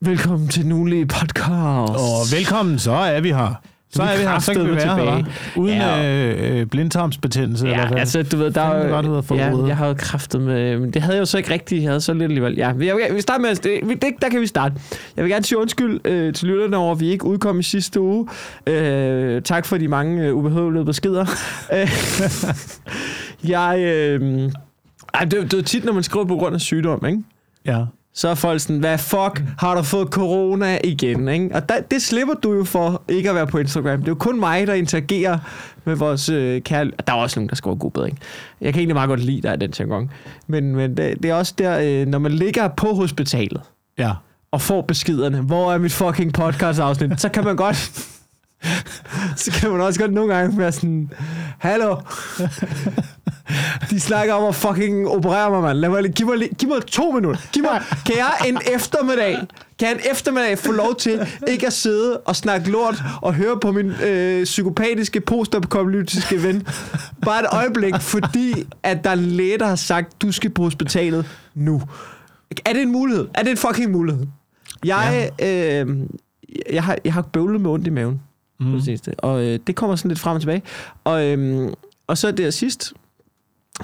Velkommen til Nulige Podcast. Og velkommen, så er vi her. Så er vi her, så kan vi være her, tilbage. hva'? Uden Ja. øh, øh, blindtarmsbetændelse, eller Ja, hvad? altså, du ved, der er havde fået ja, rodet. jeg havde kræftet med, men det havde jeg jo så ikke rigtigt, jeg havde så lidt alligevel. Ja, vi, jeg, vi starter med, det, det, der kan vi starte. Jeg vil gerne sige undskyld øh, til lytterne over, at vi ikke udkom i sidste uge. Øh, tak for de mange øh, ubehøvelige beskeder. Jeg, øh, ej, det, det er tit, når man skriver på grund af sygdom, ikke? Ja. Så er folk sådan, hvad fuck, har du fået corona igen? Ikke? Og der, det slipper du jo for ikke at være på Instagram. Det er jo kun mig, der interagerer med vores øh, kære... Der er også nogen, der skriver god bedring. Jeg kan egentlig meget godt lide dig i den jargon. Men, men det, det er også der, øh, når man ligger på hospitalet Ja. og får beskederne, hvor er mit fucking podcast-afsnit, så kan man godt... så kan man også godt nogle gange være sådan, hallo, de snakker om at fucking operere mig, mand. Lad mig, giv, mig, giv mig to minutter. Giv mig, kan jeg en eftermiddag, kan jeg en eftermiddag få lov til ikke at sidde og snakke lort og høre på min øh, psykopatiske postapokalyptiske ven? Bare et øjeblik, fordi at der er en læge, der har sagt, du skal på hospitalet nu. Er det en mulighed? Er det en fucking mulighed? Jeg, ja. øh, jeg, har, jeg har bøvlet med ondt i maven mm. på det seneste, og øh, det kommer sådan lidt frem og tilbage. Og, øh, og så der sidst,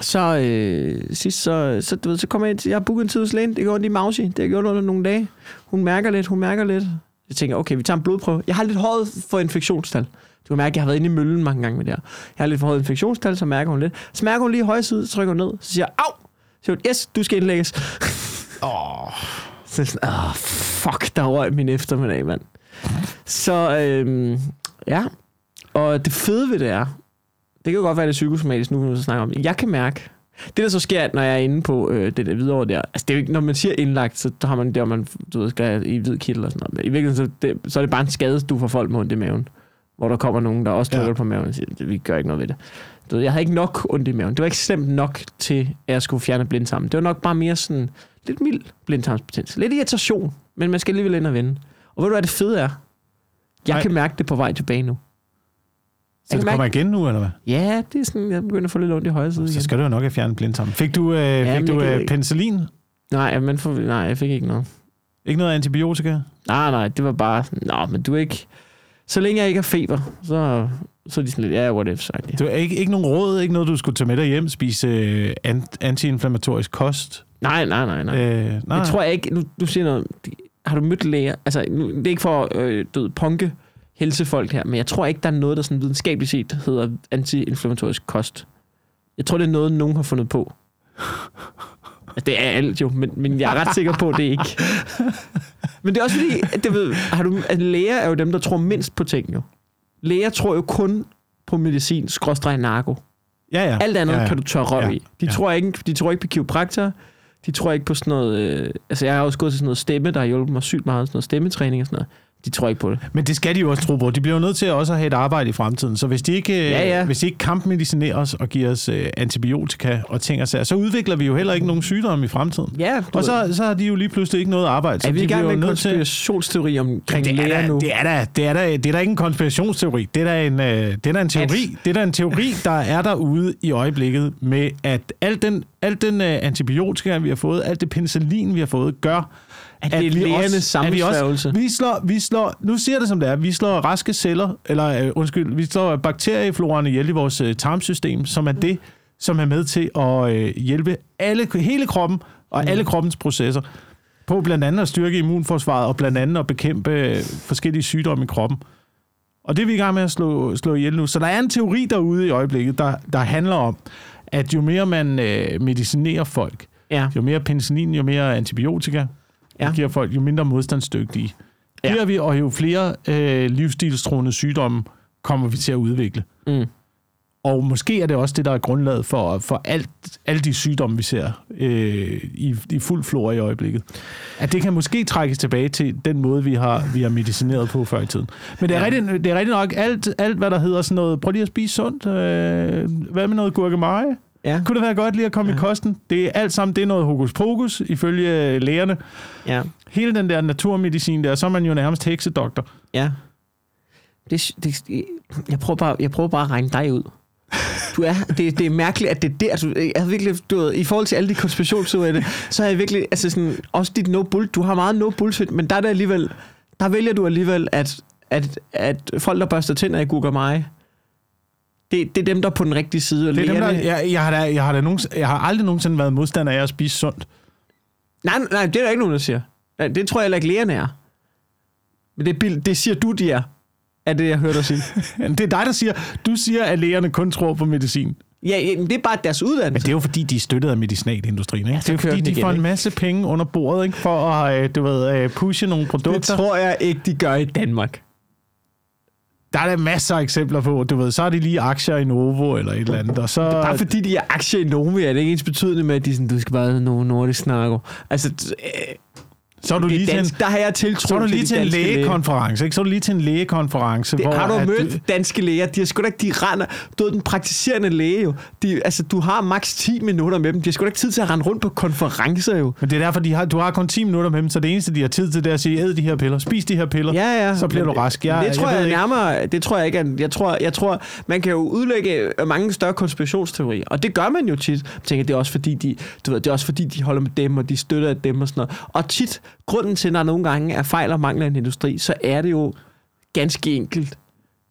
så, øh, sidst, så, så, du ved, så kommer jeg ind til, jeg har booket en tid hos lægen, det går ondt i Mausi, det har jeg gjort under nogle dage. Hun mærker lidt, hun mærker lidt. Jeg tænker, okay, vi tager en blodprøve. Jeg har lidt hårdt for infektionstal. Du kan mærke, at jeg har været inde i møllen mange gange med det her. Jeg har lidt for højt infektionstal, så mærker hun lidt. Så mærker hun lige højre side, så trykker hun ned. Så siger au! Så siger hun, yes, du skal indlægges. Åh. Så er jeg sådan, åh, fuck, der røg min eftermiddag, mand. Så, øhm, ja. Og det fede ved det er, det kan jo godt være, det er psykosomatisk nu, når vi snakker om det. Jeg kan mærke, det der så sker, når jeg er inde på øh, det der videre der, altså det er jo ikke, når man siger indlagt, så har man der, man du ved, skal i hvid kittel og sådan noget. Men I virkeligheden, så, det, så er det bare en skade, du får folk med ondt i maven. Hvor der kommer nogen, der også trykker Ja. på maven og siger, "Det- vi gør ikke noget ved det. Du ved, jeg havde ikke nok ondt i maven. Det var ikke slemt nok til, at jeg skulle fjerne blindtarmen. Det var nok bare mere sådan lidt mild blindtarmsbetændelse. Lidt irritation, men man skal alligevel ind og vende. Og ved du, hvad det fede er? Jeg Nej. kan mærke det på vej tilbage nu. Så det mærke- kommer igen nu, eller hvad? Ja, det er sådan, jeg begynder at få lidt ondt i højre side Så igen. skal du jo nok have fjernet blindtarmen. Fik du, øh, men fik du øh, ikke. penicillin? Nej, men for, nej, jeg fik ikke noget. Ikke noget antibiotika? Nej, nej, det var bare nå, men du er ikke... Så længe jeg ikke har feber, så, så er de sådan lidt, ja, whatever, så ja. Du er ikke, ikke nogen råd, ikke noget, du skulle tage med dig hjem, spise øh, an- antiinflammatorisk kost? Nej, nej, nej, nej. Øh, nej. Jeg tror jeg ikke, nu, du siger noget, har du mødt læger? Altså, nu, det er ikke for øh, død punke helsefolk her, men jeg tror ikke, der er noget, der sådan videnskabeligt set hedder antiinflammatorisk kost. Jeg tror, det er noget, nogen har fundet på. Altså, det er alt jo, men, men jeg er ret sikker på, at det ikke. Men det er også fordi, at det ved, har du, at læger er jo dem, der tror mindst på ting jo. Læger tror jo kun på medicin, skråstreg narko. Ja, ja. Alt andet ja, ja, kan du tørre røv Ja, i. De, ja. tror ikke, de tror ikke på kiropraktor. De tror ikke på sådan noget... Øh, altså, jeg har også gået til sådan noget stemme, der har hjulpet mig sygt meget. Sådan noget stemmetræning og sådan noget. De tror ikke på det. Men det skal de jo også tro på. De bliver jo nødt til også at have et arbejde i fremtiden. Så hvis de ikke, Ja, ja. Hvis de ikke kampmedicinerer os og giver os øh, antibiotika og ting og sager, så udvikler vi jo heller ikke nogen sygdomme i fremtiden. Ja, Og så, så har de jo lige pludselig ikke noget arbejde. Så er vi de i gang med en konspirationsteori omkring det er, da, nu? det, er da, det, er da, det er da ikke en konspirationsteori. Det er da en, øh, det er da en teori. Det er da en teori, der er derude i øjeblikket med, at al den, al den øh, antibiotika, vi har fået, alt det penicillin, vi har fået, gør, At er at vi sammensværgelse. vi slår, vi slår, nu siger det som det er, vi slår raske celler, eller øh, undskyld, vi slår bakteriefloraen ihjel i vores øh, tarmsystem, som er det, som er med til at øh, hjælpe alle, hele kroppen og Mm. alle kroppens processer på blandt andet at styrke immunforsvaret og blandt andet at bekæmpe øh, forskellige sygdomme i kroppen. Og det er vi i gang med at slå, slå ihjel nu. Så der er en teori derude i øjeblikket, der, der handler om, at jo mere man øh, medicinerer folk, Ja. jo mere penicillin, jo mere antibiotika, Ja. giver folk, jo mindre modstandsdygtige Ja. bliver vi, og jo flere øh, livsstilstruende sygdomme kommer vi til at udvikle. Mm. Og måske er det også det, der er grundlaget for, for alt, alle de sygdomme, vi ser øh, i, i fuld flor i øjeblikket. At det kan måske trækkes tilbage til den måde, vi har, vi har medicineret på før i tiden. Men det er, ja. rigtigt, det er rigtigt nok, alt, alt hvad der hedder sådan noget, prøv lige at spise sundt, øh, hvad med noget gurkemeje? Ja. Kunne det være godt lige at komme ja. i kosten? Det er alt sammen, det er noget hokus pokus, ifølge lægerne. Ja. Hele den der naturmedicin der, så er man jo nærmest heksedoktor. Ja. Det, det, jeg, prøver bare, jeg prøver bare at regne dig ud. du er, det, det er mærkeligt, at det er der, du, jeg har virkelig, du i forhold til alle de konspirationsteorier, så er jeg virkelig, altså sådan, også dit no bull, du har meget no bullshit, men der er det alligevel, der vælger du alligevel, at, at, at folk, der børster tænder i Google mig, det, det er dem, der er på den rigtige side. Og Det er dem, der, jeg, jeg, har da, jeg, har da nogen, jeg har aldrig nogensinde været modstander af at spise sundt. Nej, nej, det er der ikke nogen, der siger. Nej, det tror jeg heller ikke, lægerne er. Men det, det siger du, de er. Er det, jeg hørte dig sige. Det er dig, der siger, du siger, at lægerne kun tror på medicin. ja, ja, men det er bare deres Men uddannelse. det er jo fordi, de er støttet af medicinalindustrien. Ikke? Ja, det er jo fordi, de igen, får en masse penge under bordet ikke? for at øh, du ved, øh, pushe nogle Det produkter. tror jeg ikke, de gør i Danmark. Der er der masser af eksempler på, du ved, så er de lige aktier i Novo eller et eller andet, og så... Bare fordi de er aktier i Novo, er det ikke ens betydende med, at de sådan, du skal bare have nogle nordisk snakker. Altså, øh, så er du lige til en, der har jeg tiltro så er du lige de til en lægekonference, ikke? Så er du lige til en lægekonference, Det, hvor... har du mødt danske læger? De har sgu da ikke, de render. Du ved, den praktiserende læge jo. De, altså, du har maks 10 minutter med dem. De har sgu da ikke tid til at rende rundt på konferencer jo. Men det er derfor, de har, du har kun 10 minutter med dem, så det eneste, de har tid til, det er at sige, æd de her piller, spis de her piller, Ja, ja. så bliver Men du rask. Jeg, det tror jeg, jeg nærmere, det tror jeg ikke, jeg tror, jeg tror, man kan jo udlægge mange større konspirationsteorier, og det gør man jo tit. Jeg tænker, det er også fordi, de, du ved, det er også fordi, de holder med dem, og de støtter dem og sådan noget. Og tit, grunden til, når nogle gange er fejl og mangler i en industri, så er det jo ganske enkelt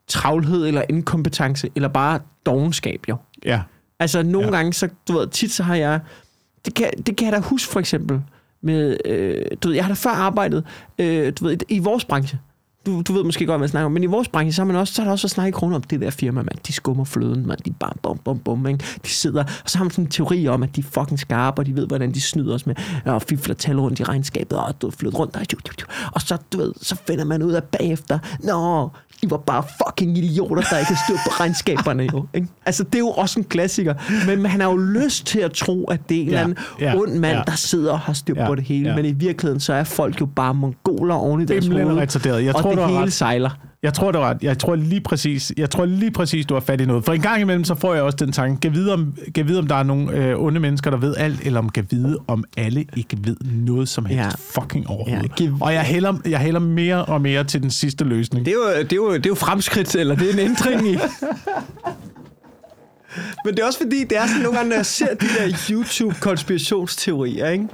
travlhed eller inkompetence, eller bare dogenskab jo. Ja. Altså nogle Ja. gange, så du ved, tit så har jeg, det kan, det kan jeg da huske for eksempel, med, øh, du ved, jeg har da før arbejdet, øh, du ved, i vores branche, du, du ved måske godt, hvad jeg snakker om, men i vores branche, så, er man også, så er der også at snakke i kroner om det der firma, man. De skummer fløden, man. De bare bum, bum, bum, ikke? De sidder, og så har man sådan en teori om, at de er fucking skarpe, og de ved, hvordan de snyder os med, og fifler tal rundt i regnskabet, og du flytter rundt, og, og så, du ved, så finder man ud af bagefter, nå, I var bare fucking idioter, der ikke har styr på regnskaberne, jo. Ikke? Altså, det er jo også en klassiker, men han har jo lyst til at tro, at det er en eller anden ja, ond mand, ja. der sidder og har styr Ja, på det hele, ja. men i virkeligheden, så er folk jo bare mongoler oven i deres er hoved. Jeg og tror, det du har hele ret. sejler. Jeg tror, det er ret. Jeg tror lige præcis, jeg tror lige præcis, du har fat i noget. For en gang imellem, så får jeg også den tanke, kan vide, om, kan vide, om der er nogle øh, onde mennesker, der ved alt, eller om kan vide, om alle ikke ved noget som helst Ja. fucking overhovedet. Ja, Og jeg hælder, jeg hælder mere og mere til den sidste løsning. Det er, jo, det, er jo, det er jo fremskridt, eller det er en ændring i. Men det er også fordi, det er sådan nogle gange, når jeg ser de der YouTube-konspirationsteorier, ikke?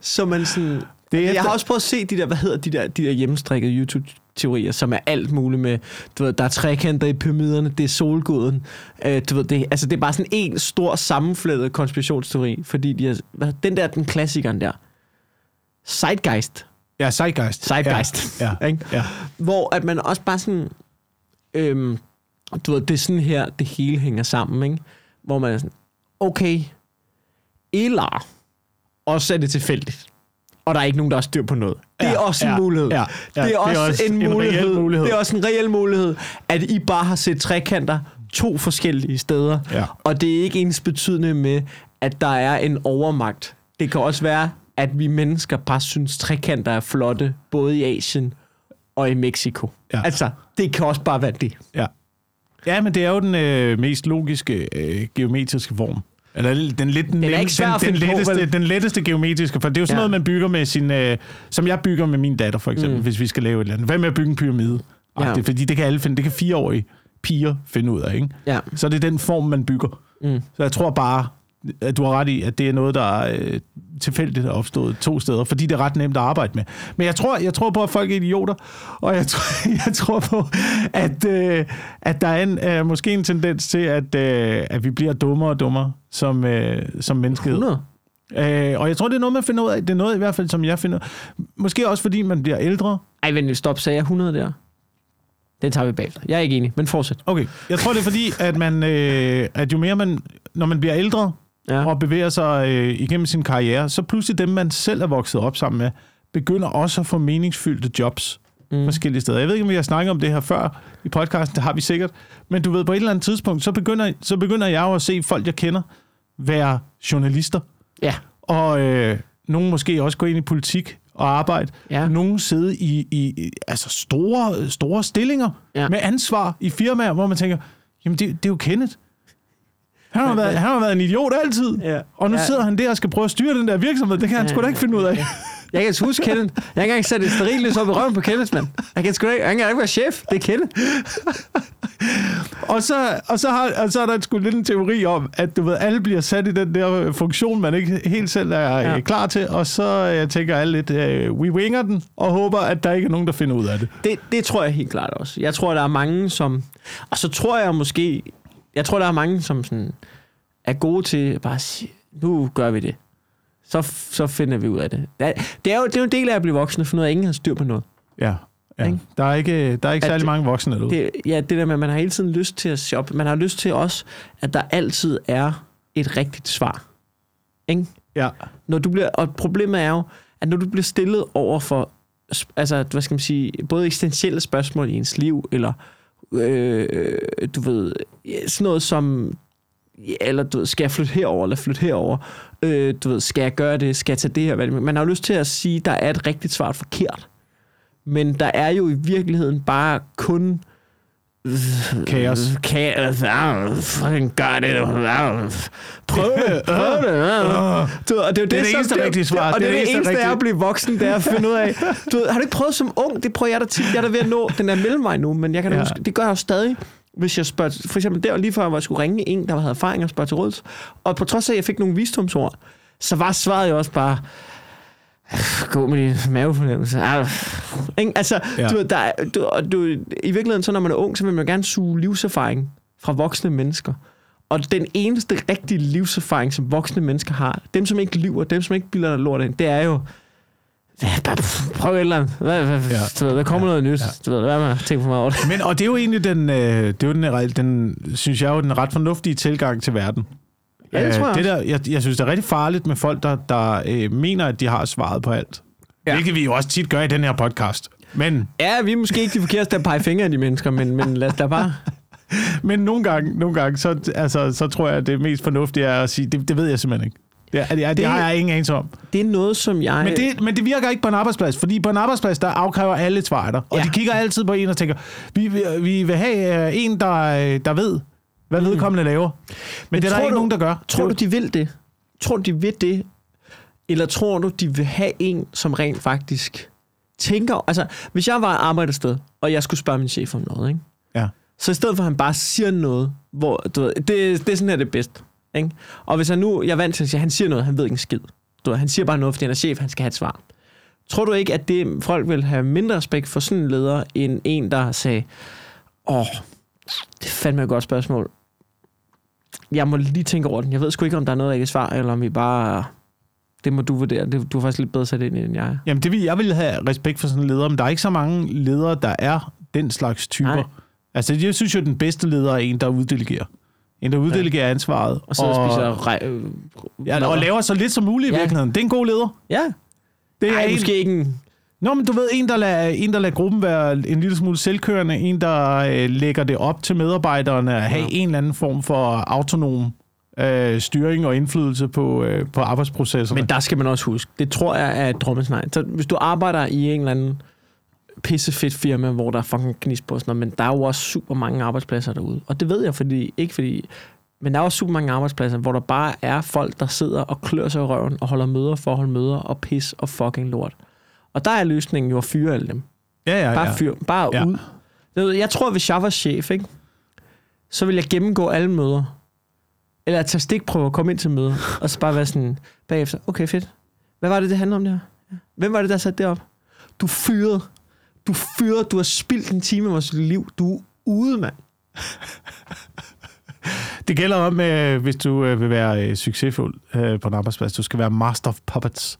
Så man sådan... Det er er jeg efter- har også prøvet at se de der, hvad hedder de der, de der hjemmestrikkede YouTube-teorier, som er alt muligt med, du ved, der er trekanter i pyramiderne, det er solguden. Øh, du ved, det, altså det er bare sådan en stor sammenflædet konspirationsteori, fordi de er, den der, den klassikeren der, Zeitgeist, Ja, Zeitgeist. Zeitgeist, Ja, ja, ja. hvor at man også bare sådan, øhm, du ved, det er sådan her, det hele hænger sammen, ikke? Hvor man er sådan, okay, eller også er det tilfældigt, og der er ikke nogen, der har styr på noget. Det er Ja, også en ja, mulighed. ja, ja. det er også, en, mulighed. mulighed. Det er også en reel mulighed, at I bare har set trekanter to forskellige steder, Ja. og det er ikke ens betydende med, at der er en overmagt. Det kan også være, at vi mennesker bare synes, trekanter er flotte, både i Asien og i Mexico. Ja. Altså, det kan også bare være det. Ja. ja, men det er jo den øh, mest logiske øh, geometriske form. Eller den, lidt den, er nem- ikke den, den, på, letteste, vel? den letteste geometriske form. Det er jo sådan Ja. noget, man bygger med sin... Øh, som jeg bygger med min datter, for eksempel, mm. hvis vi skal lave et eller andet. Hvad med at bygge en pyramide? Ja. Det, fordi det kan alle finde. Det kan fireårige piger finde ud af, ikke? Ja. Så det er den form, man bygger. Mm. Så jeg tror bare, at du har ret i, at det er noget, der er øh, tilfældigt er opstået to steder, fordi det er ret nemt at arbejde med. Men jeg tror, jeg tror på, at folk er idioter, og jeg tror, jeg tror på, at, øh, at der er en, øh, måske en tendens til, at, øh, at vi bliver dummere og dummere som, øh, som menneskehed. 100. Øh, og jeg tror, det er noget, man finder ud af. Det er noget i hvert fald, som jeg finder Måske også, fordi man bliver ældre. Ej, vent, stop, sagde jeg 100 der? Den tager vi bagefter. Jeg er ikke enig, men fortsæt. Okay, jeg tror, det er fordi, at, man, øh, at jo mere man, når man bliver ældre, Ja. og bevæger sig øh, igennem sin karriere, så pludselig dem, man selv er vokset op sammen med, begynder også at få meningsfyldte jobs mm. forskellige steder. Jeg ved ikke, om vi har snakket om det her før i podcasten, det har vi sikkert, men du ved, på et eller andet tidspunkt, så begynder, så begynder jeg jo at se folk, jeg kender, være journalister, Ja. og øh, nogen måske også gå ind i politik og arbejde. Ja. Nogen sidde i, i, i altså store, store stillinger Ja. med ansvar i firmaer, hvor man tænker, jamen det, det er jo Kenneth. Han har, været, han har været en idiot altid, Ja. og nu Ja. sidder han der og skal prøve at styre den der virksomhed. Det kan han Ja, sgu da ikke finde ud af. Jeg kan huske Kenneth. Jeg har ikke engang sat et sterillys op i røven på Kenneth, mand. Jeg kan sgu da ikke, han kan ikke være chef. Det er Kenneth. og, så, og, så har, og så er der sgu lidt en teori om, at du ved, alle bliver sat i den der funktion, man ikke helt selv er Ja. ja. klar til, og så jeg tænker alle lidt, uh, we winger den, og håber, at der ikke er nogen, der finder ud af det. Det, det tror jeg helt klart også. Jeg tror, der er mange, som... Og så tror jeg måske... Jeg tror, der er mange, som sådan, er gode til bare at sige, nu gør vi det. Så, så finder vi ud af det. Det er, det er, jo, det er jo en del af at blive voksen, at finde ud af, at ingen har styr på noget. Ja, ja. Ikke? Der er ikke, der er ikke At særlig det- mange voksne derude. Det, ja, det der med, at man har hele tiden lyst til at shoppe. Man har lyst til også, at der altid er et rigtigt svar. Ikke? Ja. Når du bliver, og problemet er jo, at når du bliver stillet over for, altså, hvad skal man sige, både eksistentielle spørgsmål i ens liv, eller øh, du ved, sådan noget som, ja, eller du ved, skal jeg flytte herover eller flytte herover? Øh, du ved, skal jeg gøre det? Skal jeg tage det her? Hvad det? Man har jo lyst til at sige, der er et rigtigt svar forkert. Men der er jo i virkeligheden bare kun Kaos. Kaos. Ah, Fucking gør det. Ah, Prøv det. Prøv det. ah. Du, og det er det, det som- eneste rigtige svar. Og det, Det er er det det eneste eneste, er rigtige. at blive voksen, det er at finde ud af. Du har du ikke prøvet som ung? Det prøver jeg da tit. Jeg er da ved at nå den der mellemvej nu, men jeg kan Ja. huske, det gør jeg jo stadig. Hvis jeg spørger, for eksempel der lige før, hvor jeg skulle ringe en, der havde erfaring og spørge til råds. Og på trods af, at jeg fik nogle visdomsord, så var svaret jo også bare, gå med din mavefornemmelse. Altså, ja. Du, der, er- du, og du, i virkeligheden, så når man er ung, så vil man gerne suge livserfaring fra voksne mennesker. Og den eneste rigtige livserfaring, som voksne mennesker har, dem som ikke lyver, dem som ikke bilder dig lort ind, det er jo, bare prøv et eller andet. Hvad, hvad, ja. Du ved, der kommer Ja. noget nyt. Ja. Du ved, hvad man tænker for meget over det. Men, og det er jo egentlig den, øh, det er jo den, den, synes jeg, er jo den ret fornuftige tilgang til verden. Ja, det tror jeg Øh, det der, jeg, jeg synes, det er rigtig farligt med folk, der, der øh, mener, at de har svaret på alt. Ja. Ja. Hvilket vi jo også tit gør i den her podcast. Men, Ja, vi er måske ikke de forkerte til at pege fingre af de mennesker, men, men lad os da bare... men nogle gange, nogle gange så, altså, så tror jeg, at det mest fornuftige er at sige, det, det ved jeg simpelthen ikke. Det, er- det, er- det, Det- har jeg ingen anelse om. Det er noget, som jeg... Men det, men det virker ikke på en arbejdsplads, fordi på en arbejdsplads, der afkræver alle et svar dig. Og Ja. ja. de kigger altid på en og tænker, vi, vi, vi vil have øh, en, der, øh, der ved, hvad Mm. vedkommende laver. Men, men det er der tror ikke du- nogen, der gør. Tror du, de vil det? Tror du, de vil det? Eller tror du, de vil have en, som rent faktisk tænker... Altså, hvis jeg var et arbejdssted, og jeg skulle spørge min chef om noget, ikke? Ja. Så i stedet for, at han bare siger noget, hvor, du ved, det, det er sådan her det er bedst. Ikke? Og hvis han nu, jeg er vant til at sige, at han siger noget, han ved ikke en skid. Du ved, han siger bare noget, fordi han er chef, han skal have et svar. Tror du ikke, at det, folk vil have mindre respekt for sådan en leder, end en, der sagde, åh, det er fandme et godt spørgsmål. Jeg må lige tænke over den. Jeg ved sgu ikke, om der er noget rigtigt svar, eller om vi bare... Det må du vurdere. Det, du er faktisk lidt bedre sat ind i, end jeg er. Jamen, det vil, jeg vil have respekt for sådan en leder, men der er ikke så mange ledere, der er den slags typer. Nej. Altså, jeg synes jo, at den bedste leder er en, der uddelegerer. En, der uddelegerer ansvaret. Og så og, spiser... Øh, ja, og laver så lidt som muligt i Ja. virkeligheden. Det er en god leder. Ja. Det er Ej, en, måske ikke en... Nå, men du ved, en der, lader, en, der lader gruppen være en lille smule selvkørende, en, der øh, lægger det op til medarbejderne at have Ja. en eller anden form for autonom øh, styring og indflydelse på, øh, på arbejdsprocesserne. Men der skal man også huske, det tror jeg er et drømmesnej. Så hvis du arbejder i en eller anden pissefedt firma, hvor der er fucking knis på sådan noget, men der er jo også super mange arbejdspladser derude. Og det ved jeg, fordi, ikke fordi, men der er også super mange arbejdspladser, hvor der bare er folk, der sidder og klør sig i røven og holder møder for at holde møder og pis og fucking lort. Og der er løsningen jo at fyre alle dem. ja, ja, Bare ja. fyr, bare Ja. ud. Jeg tror, hvis jeg var chef, ikke, så ville jeg gennemgå alle møder. Eller tage stikprøver og komme ind til møder. og så bare være sådan bagefter, okay fedt. Hvad var det, det handlede om der? Hvem var det, der satte det op? Du fyrede. Du fyrede. Du har spildt en time af vores liv. Du er ude, mand. Det gælder om, øh, hvis du øh, vil være øh, succesfuld øh, på en arbejdsplads. Du skal være master of puppets.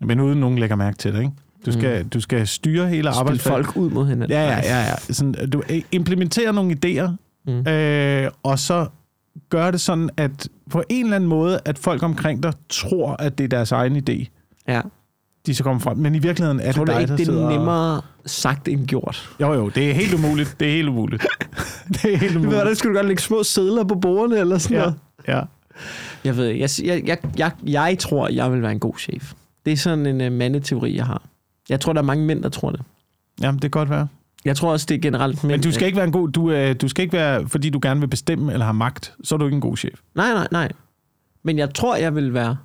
Men uden nogen lægger mærke til det, ikke? Du skal, mm. du skal styre hele Spil arbejdspladsen. folk ud mod hinanden. Ja, ja, ja. ja. Sådan, du øh, implementerer nogle idéer, Mm. øh, og så gør det sådan, at på en eller anden måde, at folk omkring dig tror, at det er deres egen idé, ja. de så kommer frem. Men i virkeligheden er tror det dig, ikke, der det er og- nemmere sagt end gjort. Jo, jo, det er helt umuligt. Det er helt umuligt. det er helt umuligt. Hvordan skulle du godt lægge små sædler på bordene eller sådan Ja, noget? ja. Jeg ved. Jeg, jeg, jeg, jeg, jeg tror, jeg vil være en god chef. Det er sådan en uh, mandeteori, jeg har. Jeg tror, der er mange mænd, der tror det. Jamen, det kan godt være. Jeg tror også, det er generelt mænd. Men du skal ikke være en god... Du, øh, du skal ikke være, fordi du gerne vil bestemme eller have magt, så er du ikke en god chef. Nej, nej, nej. Men jeg tror, jeg vil være...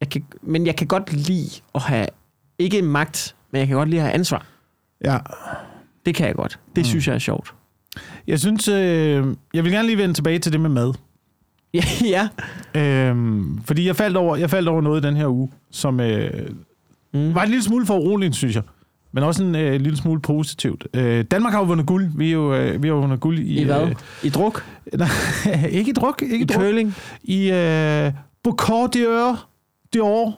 Jeg kan, men jeg kan godt lide at have... Ikke magt, men jeg kan godt lide at have ansvar. Ja. Det kan jeg godt. Det mm. synes jeg er sjovt. Jeg synes, øh, jeg vil gerne lige vende tilbage til det med mad. Ja, ja. Øhm, fordi jeg faldt, over, jeg faldt over noget i den her uge, som øh, Mm. var en lille smule for uroligt, synes jeg. Men også en øh, lille smule positivt. Øh, Danmark har jo vundet guld. Vi, er jo, øh, vi har jo vundet guld i... I hvad? Øh, I druk? nej, ikke i druk. Ikke i druk. curling? I øh, Bocor d'Or. d'Or.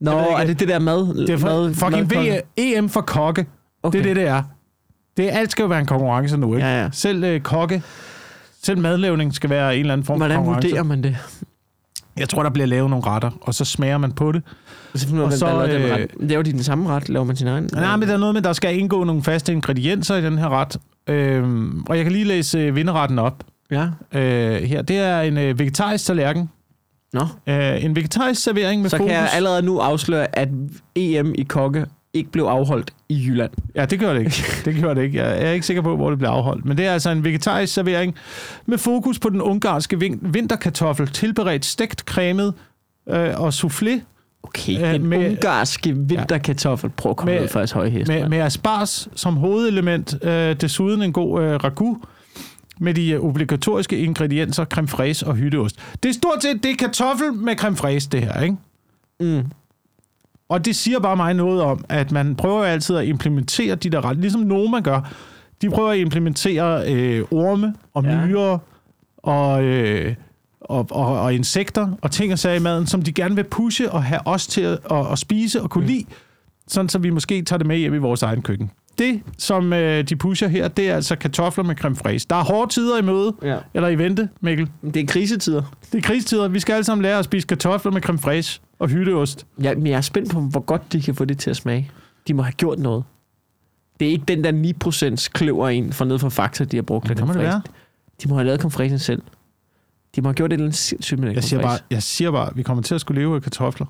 Nå, er det det der mad? Det er for, mad, fucking v, EM for kokke. Okay. Det er det, det er. Det alt skal jo være en konkurrence nu, ikke? Ja, ja. Selv øh, kokke, selv madlavning skal være en eller anden form for Hvordan konkurrence. vurderer man det? Jeg tror, der bliver lavet nogle retter, og så smager man på det. Så Og så, så, den øh, ret. Laver de den samme ret? Laver man sin egen? Nej, men der er noget med, der skal indgå nogle faste ingredienser i den her ret. Øhm, og jeg kan lige læse øh, vinderretten op Ja. øh, her. Det er en øh, vegetarisk tallerken. Nå. Øh, en vegetarisk servering med Så fokus... kan jeg allerede nu afsløre, at EM i kokke ikke blev afholdt i Jylland. Ja, det gør det ikke. Det gør det ikke. Jeg er ikke sikker på, hvor det bliver afholdt. Men det er altså en vegetarisk servering med fokus på den ungarske vin- vinterkartoffel, tilberedt stegt, cremet øh, og soufflé Okay, Øh, den med- ungarske vinterkartoffel. Prøv at komme Med- ud fra høje hest. med, med asparges som hovedelement. Øh, desuden en god øh, ragu med de øh, obligatoriske ingredienser, creme fraise og hytteost. Det er stort set, det er kartoffel med creme fraise, det her, ikke? Mm. Og det siger bare mig noget om, at man prøver jo altid at implementere de der ret, ligesom Noma gør. De prøver at implementere øh, orme og Ja. myrer og, øh, og, og, og insekter og ting og sager i maden, som de gerne vil pushe og have os til at, at, at spise og kunne Mm. lide, sådan så vi måske tager det med hjem i vores egen køkken. Det, som øh, de pusher her, det er altså kartofler med creme fraise. Der er hårde tider i møde, Ja. eller i vente, Mikkel. Det er krisetider. Det er krigstider. Vi skal alle sammen lære at spise kartofler med creme fraise og hytteost. Ja, men jeg er spændt på, hvor godt de kan få det til at smage. De må have gjort noget. Det er ikke den der 9% kløver en fra nede fra Fakta, de har brugt. Det må det være. De må have lavet komfræsen selv. De må have gjort et eller andet sindssygt med Jeg siger, bare, jeg siger bare, vi kommer til at skulle leve af kartofler.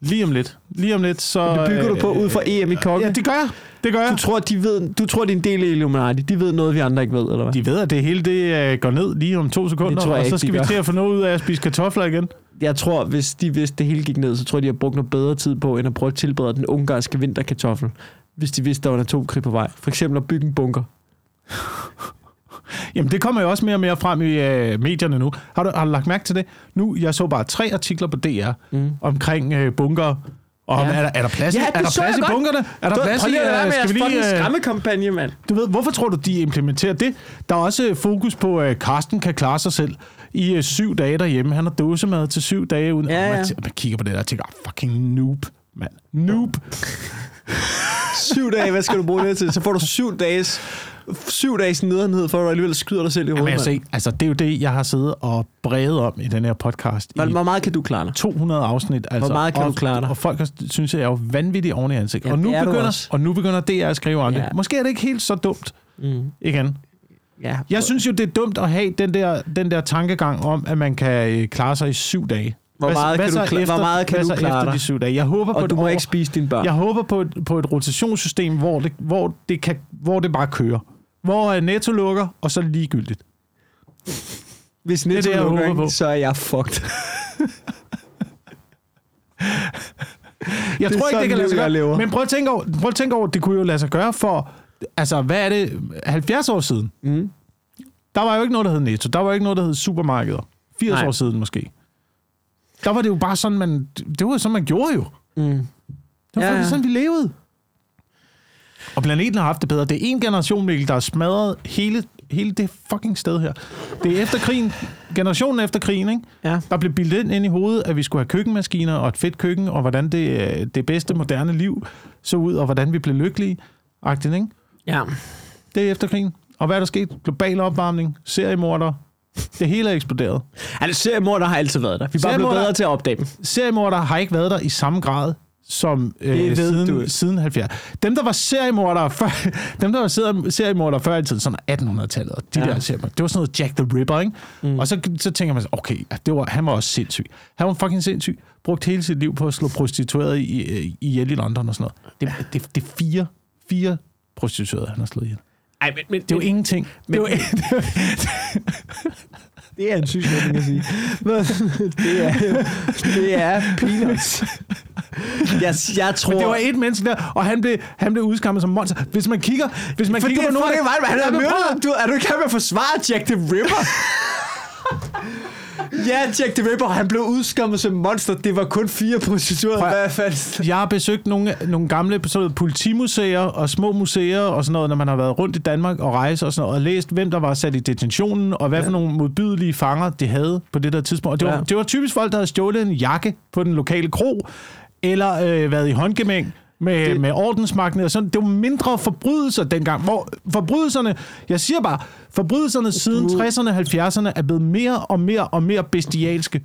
Lige om lidt. Lige om lidt, så... Det bygger du på ud fra EM i kokke. Ja, det gør jeg. Det gør jeg. Du tror, de ved, du tror, det er en del af Illuminati. De ved noget, vi andre ikke ved, eller hvad? De ved, at det hele det øh, går ned lige om to sekunder, Det tror jeg og så ikke, skal de vi gør. til at få noget ud af at spise kartofler igen. Jeg tror, hvis de vidste, det hele gik ned, så tror jeg, de har brugt noget bedre tid på, end at prøve at tilberede den ungarske vinterkartoffel. Hvis de vidste, der var en atomkrig på vej. For eksempel at bygge en bunker. Jamen, det kommer jo også mere og mere frem i øh, medierne nu. Har du, har du lagt mærke til det? Nu, jeg så bare tre artikler på DR Mm. omkring øh, bunker. Og Ja. er, der, er der plads, Ja, det er der plads i godt. bunkerne? Er der Du- plads Prøv i... lige at lade være øh, med skal vi lige... øh, skræmmekampagne, mand. Du ved, hvorfor tror du, de implementerer det? Der er også øh, fokus på, at Karsten kan klare sig selv i øh, syv dage derhjemme. Han har dåsemad til syv dage uden. Ja, Og man, ja. man kigger på det der og tænker, "Ah, fucking noob, mand. Noob. Syv dage, hvad skal du bruge det til? Så får du syv dages, syv dages nederenhed, for at du alligevel skyder dig selv i Jamen, hovedet. altså, mand. ikke- altså, det er jo det, jeg har siddet og brevet om i den her podcast. Hvor, i hvor meget kan du klare dig? 200 afsnit. Altså, meget kan og, du klare dig? Og folk synes, jeg er jo vanvittig oven i ansigt. Ja, og, nu det er begynder, og nu begynder DR at skrive om Ja. det. Måske er det ikke helt så dumt Mm. igen. Ja. Jeg synes jo, det er dumt at have den der, den der tankegang om, at man kan øh, klare sig i syv dage. Hvor Hvad- meget hvad kan så du kla- efter, hvor meget kan hvad du klare efter dig? de syv dage? Jeg håber på Og et du må år- ikke spise dine børn. Jeg håber på et, på et rotationssystem, hvor det, hvor det, kan, hvor det bare kører. Hvor øh, Netto lukker, og så ligegyldigt. Hvis det, Netto jeg lukker, håber ikke, på. så er jeg fucked. Jeg Det tror ikke, det kan lade sig gøre. Men prøv at, tænke over, prøv at tænke over, det kunne jo lade sig gøre for, altså hvad er det, 70 år siden? Mm. Der var jo ikke noget, der hed Netto. Der var jo ikke noget, der hed supermarkeder. 80 Nej. år siden måske. Der var det jo bare sådan, man, det var jo sådan, man gjorde jo. Mm. Det var Ja, ja, ja. sådan, vi levede. Og planeten har haft det bedre. Det er en generation, Mikkel, der har smadret hele, hele det fucking sted her. Det er efter krigen, generationen efter krigen, ikke? Ja. Der blev bildet ind, ind i hovedet, at vi skulle have køkkenmaskiner og et fedt køkken, og hvordan det, øh, det bedste moderne liv så ud, og hvordan vi blev lykkelige. Agtigt, ikke? Ja. Det er efter krigen. Og hvad er der sket? Global opvarmning, seriemorder. Det hele er eksploderet. Altså, seriemorder har altid været der. Vi er bare blevet bedre til at opdage dem. Seriemorder har ikke været der i samme grad som øh, siden, du. siden 70. Dem, der var seriemordere før, dem, der var ser- seriemordere før i tiden, sådan 1800-tallet, og de Ja. der seriemordere, det var sådan noget Jack the Ripper, ikke? Mm. Og så, så tænker man, så, okay, det var, han var også sindssyg. Han var fucking sindssyg. Brugt hele sit liv på at slå prostituerede i, i, ihjel i London og sådan noget. Det, det, det er fire, fire prostituerede, han har slået ihjel. Ej, men, men, Det er jo ingenting. Men- det er jo, det er en syg sætning at sige. Men det er, det er peanuts. Jeg, jeg tror... Men det var et menneske der, og han blev, han blev udskammet som monster. Hvis man kigger, hvis man For det kigger er på af- meget, han er myrdet. Du, er du ikke med at forsvare Jack the Ripper? ja, Jack the Ripper, han blev udskammet som monster. Det var kun fire prostituerede. Prøv- Hvad fanden? Jeg har besøgt nogle, nogle gamle sådan politimuseer og små museer og sådan noget, når man har været rundt i Danmark og rejse og sådan noget, og læst, hvem der var sat i detentionen, og hvad for nogle modbydelige fanger de havde på det der tidspunkt. Og det var, Ja. det var typisk folk, der havde stjålet en jakke på den lokale kro, eller øh, været i håndgemæng med, Det- med ordensmagten. Og sådan. Det var mindre forbrydelser dengang, hvor forbrydelserne, jeg siger bare, forbrydelserne siden 60'erne og 70'erne er blevet mere og mere og mere bestialske.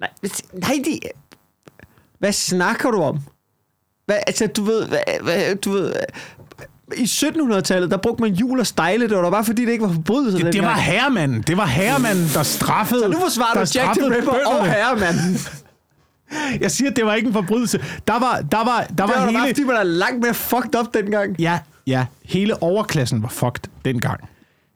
Nej, nej de... Hvad snakker du om? Hvad, altså, du ved... Hvad, hvad, du ved i 1700-tallet, der brugte man jul og stejle. Det var da bare fordi, det ikke var forbrydelser Det, det var herremanden. Det var herremanden, der straffede... Så nu forsvarer du Jack the Ripper og herremanden. Jeg siger, det var ikke en forbrydelse. Der var, der var, der Det var var da hele... fordi, man er langt mere fucked up dengang. Ja, ja. Hele overklassen var fucked dengang.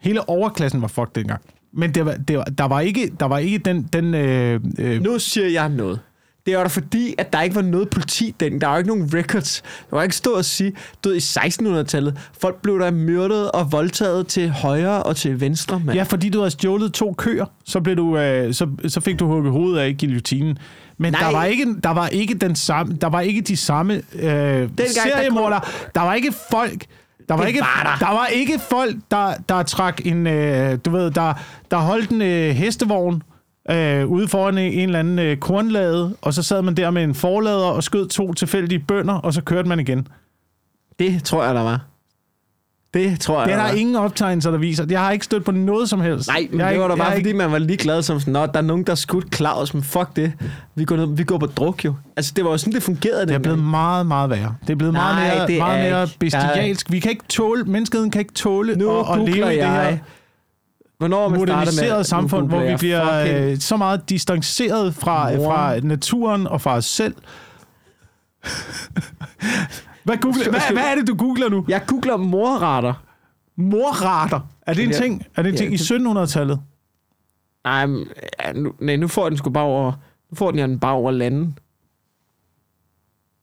Hele overklassen var fucked dengang. Men det var, det var, der var ikke, der var ikke den... den øh, øh, Nu siger jeg noget. Det var da fordi, at der ikke var noget politi den. Der var ikke nogen records. Der var ikke stå og sige, du ved, i 1600-tallet, folk blev der myrdet og voldtaget til højre og til venstre, mand. Ja, fordi du havde stjålet to køer, så, blev du, øh, så, så fik du hugget hovedet af i guillotinen. Men Nej. der var, ikke, der var ikke den samme, der var ikke de samme øh, der seriemordere. Der var ikke folk, der var, Det ikke, var der. der var ikke folk, der, der trak en, øh, du ved, der, der holdt en øh, hestevogn øh, ude foran en, en eller anden øh, kornlade, og så sad man der med en forlader og skød to tilfældige bønder, og så kørte man igen. Det tror jeg, der var. Det tror jeg, Det er der ingen optegnelser, der viser. Jeg har ikke stødt på noget som helst. Nej, men jeg det var da jeg bare fordi, ikke- man var lige glad som sådan, Nå, der er nogen, der skudt Claus, men fuck det. Vi går, ned, vi går på druk jo. Altså, det var jo sådan, det fungerede Det er blevet dengang. meget, meget værre. Det er blevet Nej, meget mere, det er meget mere ikke. bestialsk. Vi kan ikke tåle, menneskeheden kan ikke tåle Nu at, at leve googler i det her jeg. Hvornår man startet med... samfund, hvor vi jeg bliver fucking- øh, så meget distanceret fra, Mor. fra naturen og fra os selv. hvad, googler, hvad, hvad er det, du googler nu? Jeg googler morretter. Morrater. Er det en Ja. ting? Er det en Ja, ting i det- 1700-tallet? Nej, ja, nu, nej, nu får den sgu bare over... Nu får den jo bare over landen.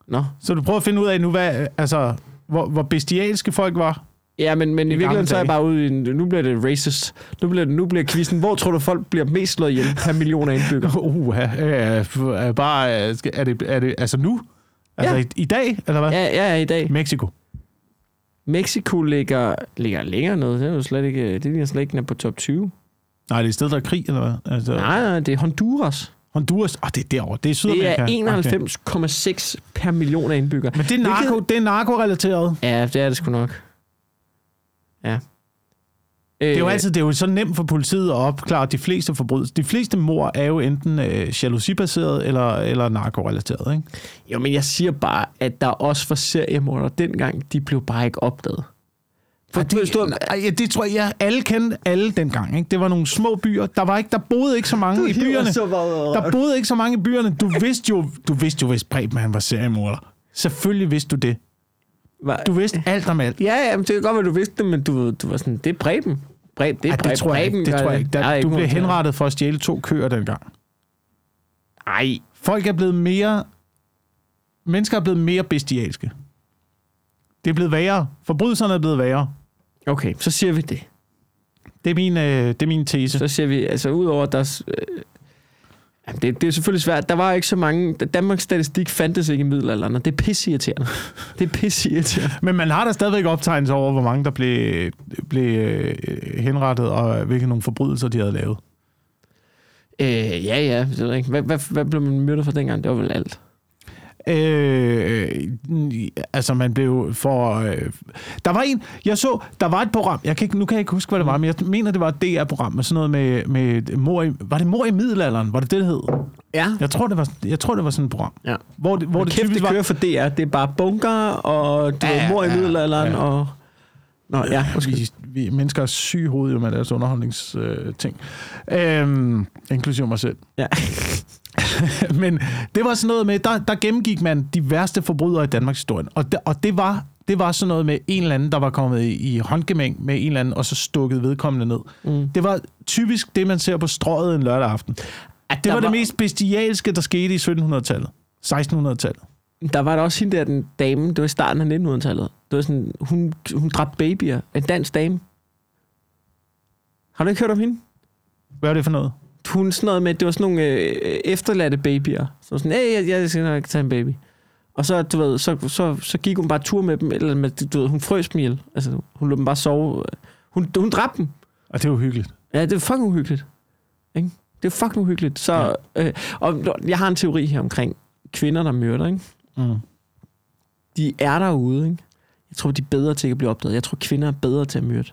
Nå. Så du prøver at finde ud af nu, hvad, altså, hvor, hvor bestialske folk var? Ja, men, men i, I virkeligheden så er jeg bare ude i... Nu bliver det racist. Nu bliver, nu bliver quizzen... Hvor tror du, folk bliver mest slået ihjel per million af indbyggere? Uh, øh, øh, bare, øh, er det, er det altså nu? Altså Ja. i, i dag, eller hvad? Ja, ja, i dag. Mexico. Mexico ligger, ligger længere ned. Det er jo slet ikke... Det ligger slet ikke på top 20. Nej, det er et sted, der er krig, eller hvad? Altså, Nej, nej, det er Honduras. Honduras, åh, det er derovre. Det er Det Sydamerika. er 91,6 per million af indbyggere. Men det er, narko, Hvilket- det er narkorelateret. Ja, det er det sgu nok. Ja. Det er jo Øh, altid det er jo så nemt for politiet at opklare de fleste forbrydelser. De fleste mor er jo enten øh, jalousibaseret eller, eller narkorelateret, ikke? Jo, men jeg siger bare, at der også for seriemordere dengang, de blev bare ikke opdaget. For Ej, det, ej, ja, det tror jeg, jeg alle kendte alle dengang. Ikke? Det var nogle små byer. Der, var ikke, der boede ikke så mange i byerne. Der boede ikke så mange i byerne. Du vidste jo, du vidste jo hvis Preben han var seriemorder. Selvfølgelig vidste du det. Du vidste alt om alt. Ja, ja, men det kan godt være, du vidste det, men du, du var sådan, det er Preben. Preben det er Ej, Preben. det tror jeg ikke. Det tror jeg ikke. Der er Der, du blev henrettet for at stjæle to køer dengang. Ej, Folk er blevet mere... Mennesker er blevet mere bestialske. Det er blevet værre. Forbrydelserne er blevet værre. okay, så siger vi det. Det er min, øh, det er min tese. Så siger vi, altså udover at der... jamen, det, det er selvfølgelig svært. Der var ikke så mange... Danmarks statistik fandtes ikke i middelalderen, og det er pisseirriterende. det er pisseirriterende. Men man har da stadigvæk optegnelse over, hvor mange der blev, blev øh, henrettet, og hvilke nogle forbrydelser de havde lavet. Øh, ja, ja. Hvad, hvad, hvad blev man myrdet for dengang? Det var vel alt. Øh, altså man blev for... Øh, der var en, jeg så, der var et program, jeg kan ikke, nu kan jeg ikke huske, hvad det var, men jeg mener, det var et DR-program med sådan noget med, med mor i, var det mor i middelalderen? Var det det, det hed? Ja. Jeg tror, det var, jeg tror, det var sådan et program. Ja. Hvor det, hvor det det kæft, typisk det var... kører for DR. Det er bare bunker, og du Ja, mor i ja, middelalderen, ja. og... Nå, ja, vi, vi mennesker er syge jo med deres underholdningsting. Øh, øhm, inklusive mig selv. Ja. Men det var sådan noget med, der, der gennemgik man de værste forbrydere i Danmarks historie. Og det, og det var det var sådan noget med en eller anden, der var kommet i, i håndgemæng med en eller anden, og så stukket vedkommende ned. Mm. Det var typisk det, man ser på strøget en lørdag aften. At Det var, var det mest bestialske, der skete i 1700-tallet. 1600-tallet. der var der også hende der, den dame, det var i starten af 1900-tallet. Det var sådan, hun, hun dræbte babyer. En dansk dame. Har du ikke hørt om hende? Hvad er det for noget? Hun sådan noget med, det var sådan nogle øh, efterladte babyer. Så sådan, hey, jeg, jeg skal nok tage en baby. Og så, du ved, så, så, så gik hun bare tur med dem, eller med, du ved, hun frøs dem ihjel. Altså, hun lå dem bare sove. Hun, hun dræbte dem. Og det er uhyggeligt. Ja, det er fucking uhyggeligt. Ikke? Det er fucking uhyggeligt. Så, ja. øh, og jeg har en teori her omkring kvinder, der myrder, ikke? Mm. De er derude, ikke? Jeg tror, de er bedre til at blive opdaget. Jeg tror, kvinder er bedre til at myrde.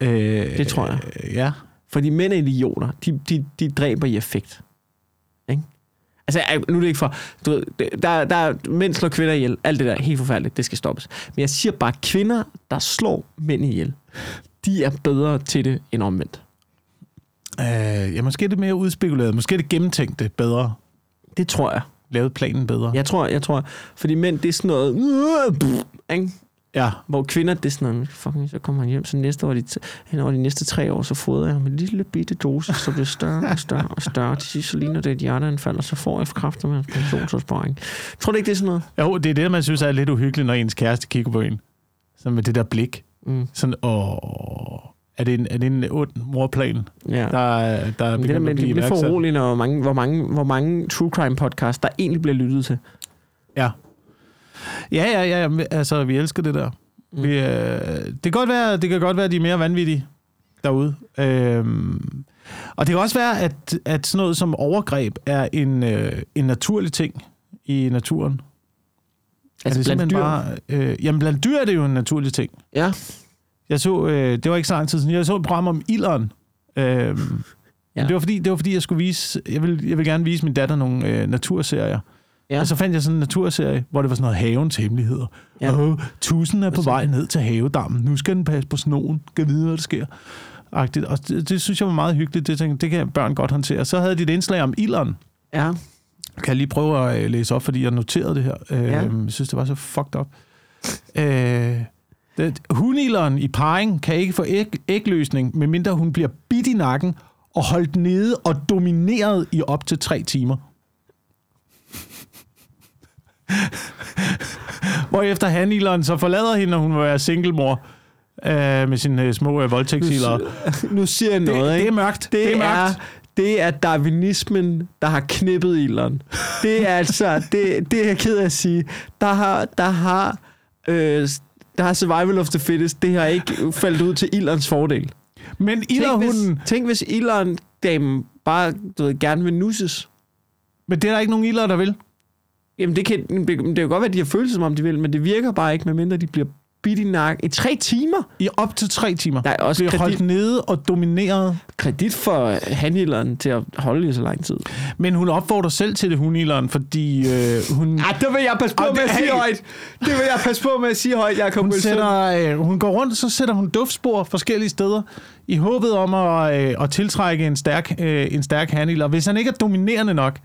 Øh, Det tror jeg. Øh, ja. Fordi mænd er idioter. De, de, de dræber i effekt. Ikke? Altså, nu er det ikke for... Du ved, der, der, mænd slår kvinder ihjel. Alt det der er helt forfærdeligt. Det skal stoppes. Men jeg siger bare, kvinder, der slår mænd ihjel, de er bedre til det end omvendt. Øh, ja, måske er det mere udspekuleret. Måske er det gennemtænkt det bedre. Det tror jeg. Lavet planen bedre. Jeg tror, jeg tror, fordi mænd, det er sådan noget, "Øh, pff", ikke? Ja. hvor kvinder, det er sådan noget, fucking, så kommer han hjem, så næste år, de, hen over de næste tre år, så fodrer jeg ham en lille bitte dose, så bliver større og større og større. Til sidst, så ligner det et hjerteanfald, og så får jeg kræfter med pensionsopsparing. Tror du ikke, det er sådan noget? Jo, det er det, man synes er lidt uhyggeligt, når ens kæreste kigger på en. Så med det der blik. Mm. Sådan, åh, er det en, er det en ond morplan, Ja. der, er- der er Men det, med, at det blive bliver for uroligt, når hvor mange, hvor, mange, hvor mange true crime podcast, der egentlig bliver lyttet til. Ja. Ja, ja, ja, ja, altså, vi elsker det der. Mm. Vi, øh, det, kan godt være, det kan godt være, at de er mere vanvittige derude. Øhm, og det kan også være, at, at sådan noget som overgreb er en, øh, en naturlig ting i naturen. Altså er det blandt dyr. Bare, øh, jamen, blandt dyr er det jo en naturlig ting. Ja. Jeg så, øh, det var ikke så lang tid siden, jeg så et program om ilderen. Øhm, Ja. ja. det, var fordi, det var fordi, jeg skulle vise, jeg vil, jeg vil gerne vise min datter nogle øh, naturserier. Ja. Og så fandt jeg sådan en naturserie, hvor det var sådan noget havens hemmeligheder. Ja. Og tusen er på vej ned til havedammen. Nu skal den passe på snogen. Skal vide, hvad der sker. Agtigt. Og det, det, synes jeg var meget hyggeligt. Det, tænkte, det kan børn godt håndtere. Så havde de et indslag om ilderen. Ja. Kan jeg lige prøve at øh, læse op, fordi jeg noterede det her. Øh, Ja. Jeg synes, det var så fucked up. Øh, det, hunilderen i parring kan ikke få æg, ægløsning, medmindre hun bliver bidt i nakken og holdt nede og domineret i op til tre timer. Hvorefter hanilderen så forlader hende, når hun vil være singlemor øh, med sine øh, små øh, voldtægtsilere. Nu siger jeg Det, noget, det ikke? er mørkt. Det, det er er, mørkt. det er darwinismen, der har knippet ilderen. Det er altså, det, det er jeg ked af at sige. Der har, der har, øh, der har survival of the fittest, det har ikke faldet ud til ilderens fordel. Men Tænk hvis, ilderhunden... tænk, hvis ilderen damen bare du ved, gerne vil nusses. Men det er der ikke nogen ilder, der vil. Jamen, det kan, det, det kan jo godt være, at de har følelser, som om de vil, men det virker bare ikke, medmindre de bliver bidt i nakken. I tre timer? I op til tre timer. Der er også bliver holdt kredit, nede og domineret. kredit for hanilderen til at holde i så lang tid. Men hun opfordrer selv til det, hunilderen, fordi øh, hun, Ja, det vil jeg passe på Og med det- at sige hey! højt. Det vil jeg passe på med at sige højt, Jacob hun, sætter, øh, hun går rundt, så sætter hun duftspor forskellige steder, i håbet om at, øh, at tiltrække en stærk, øh, en stærk hanilder. Hvis han ikke er dominerende nok,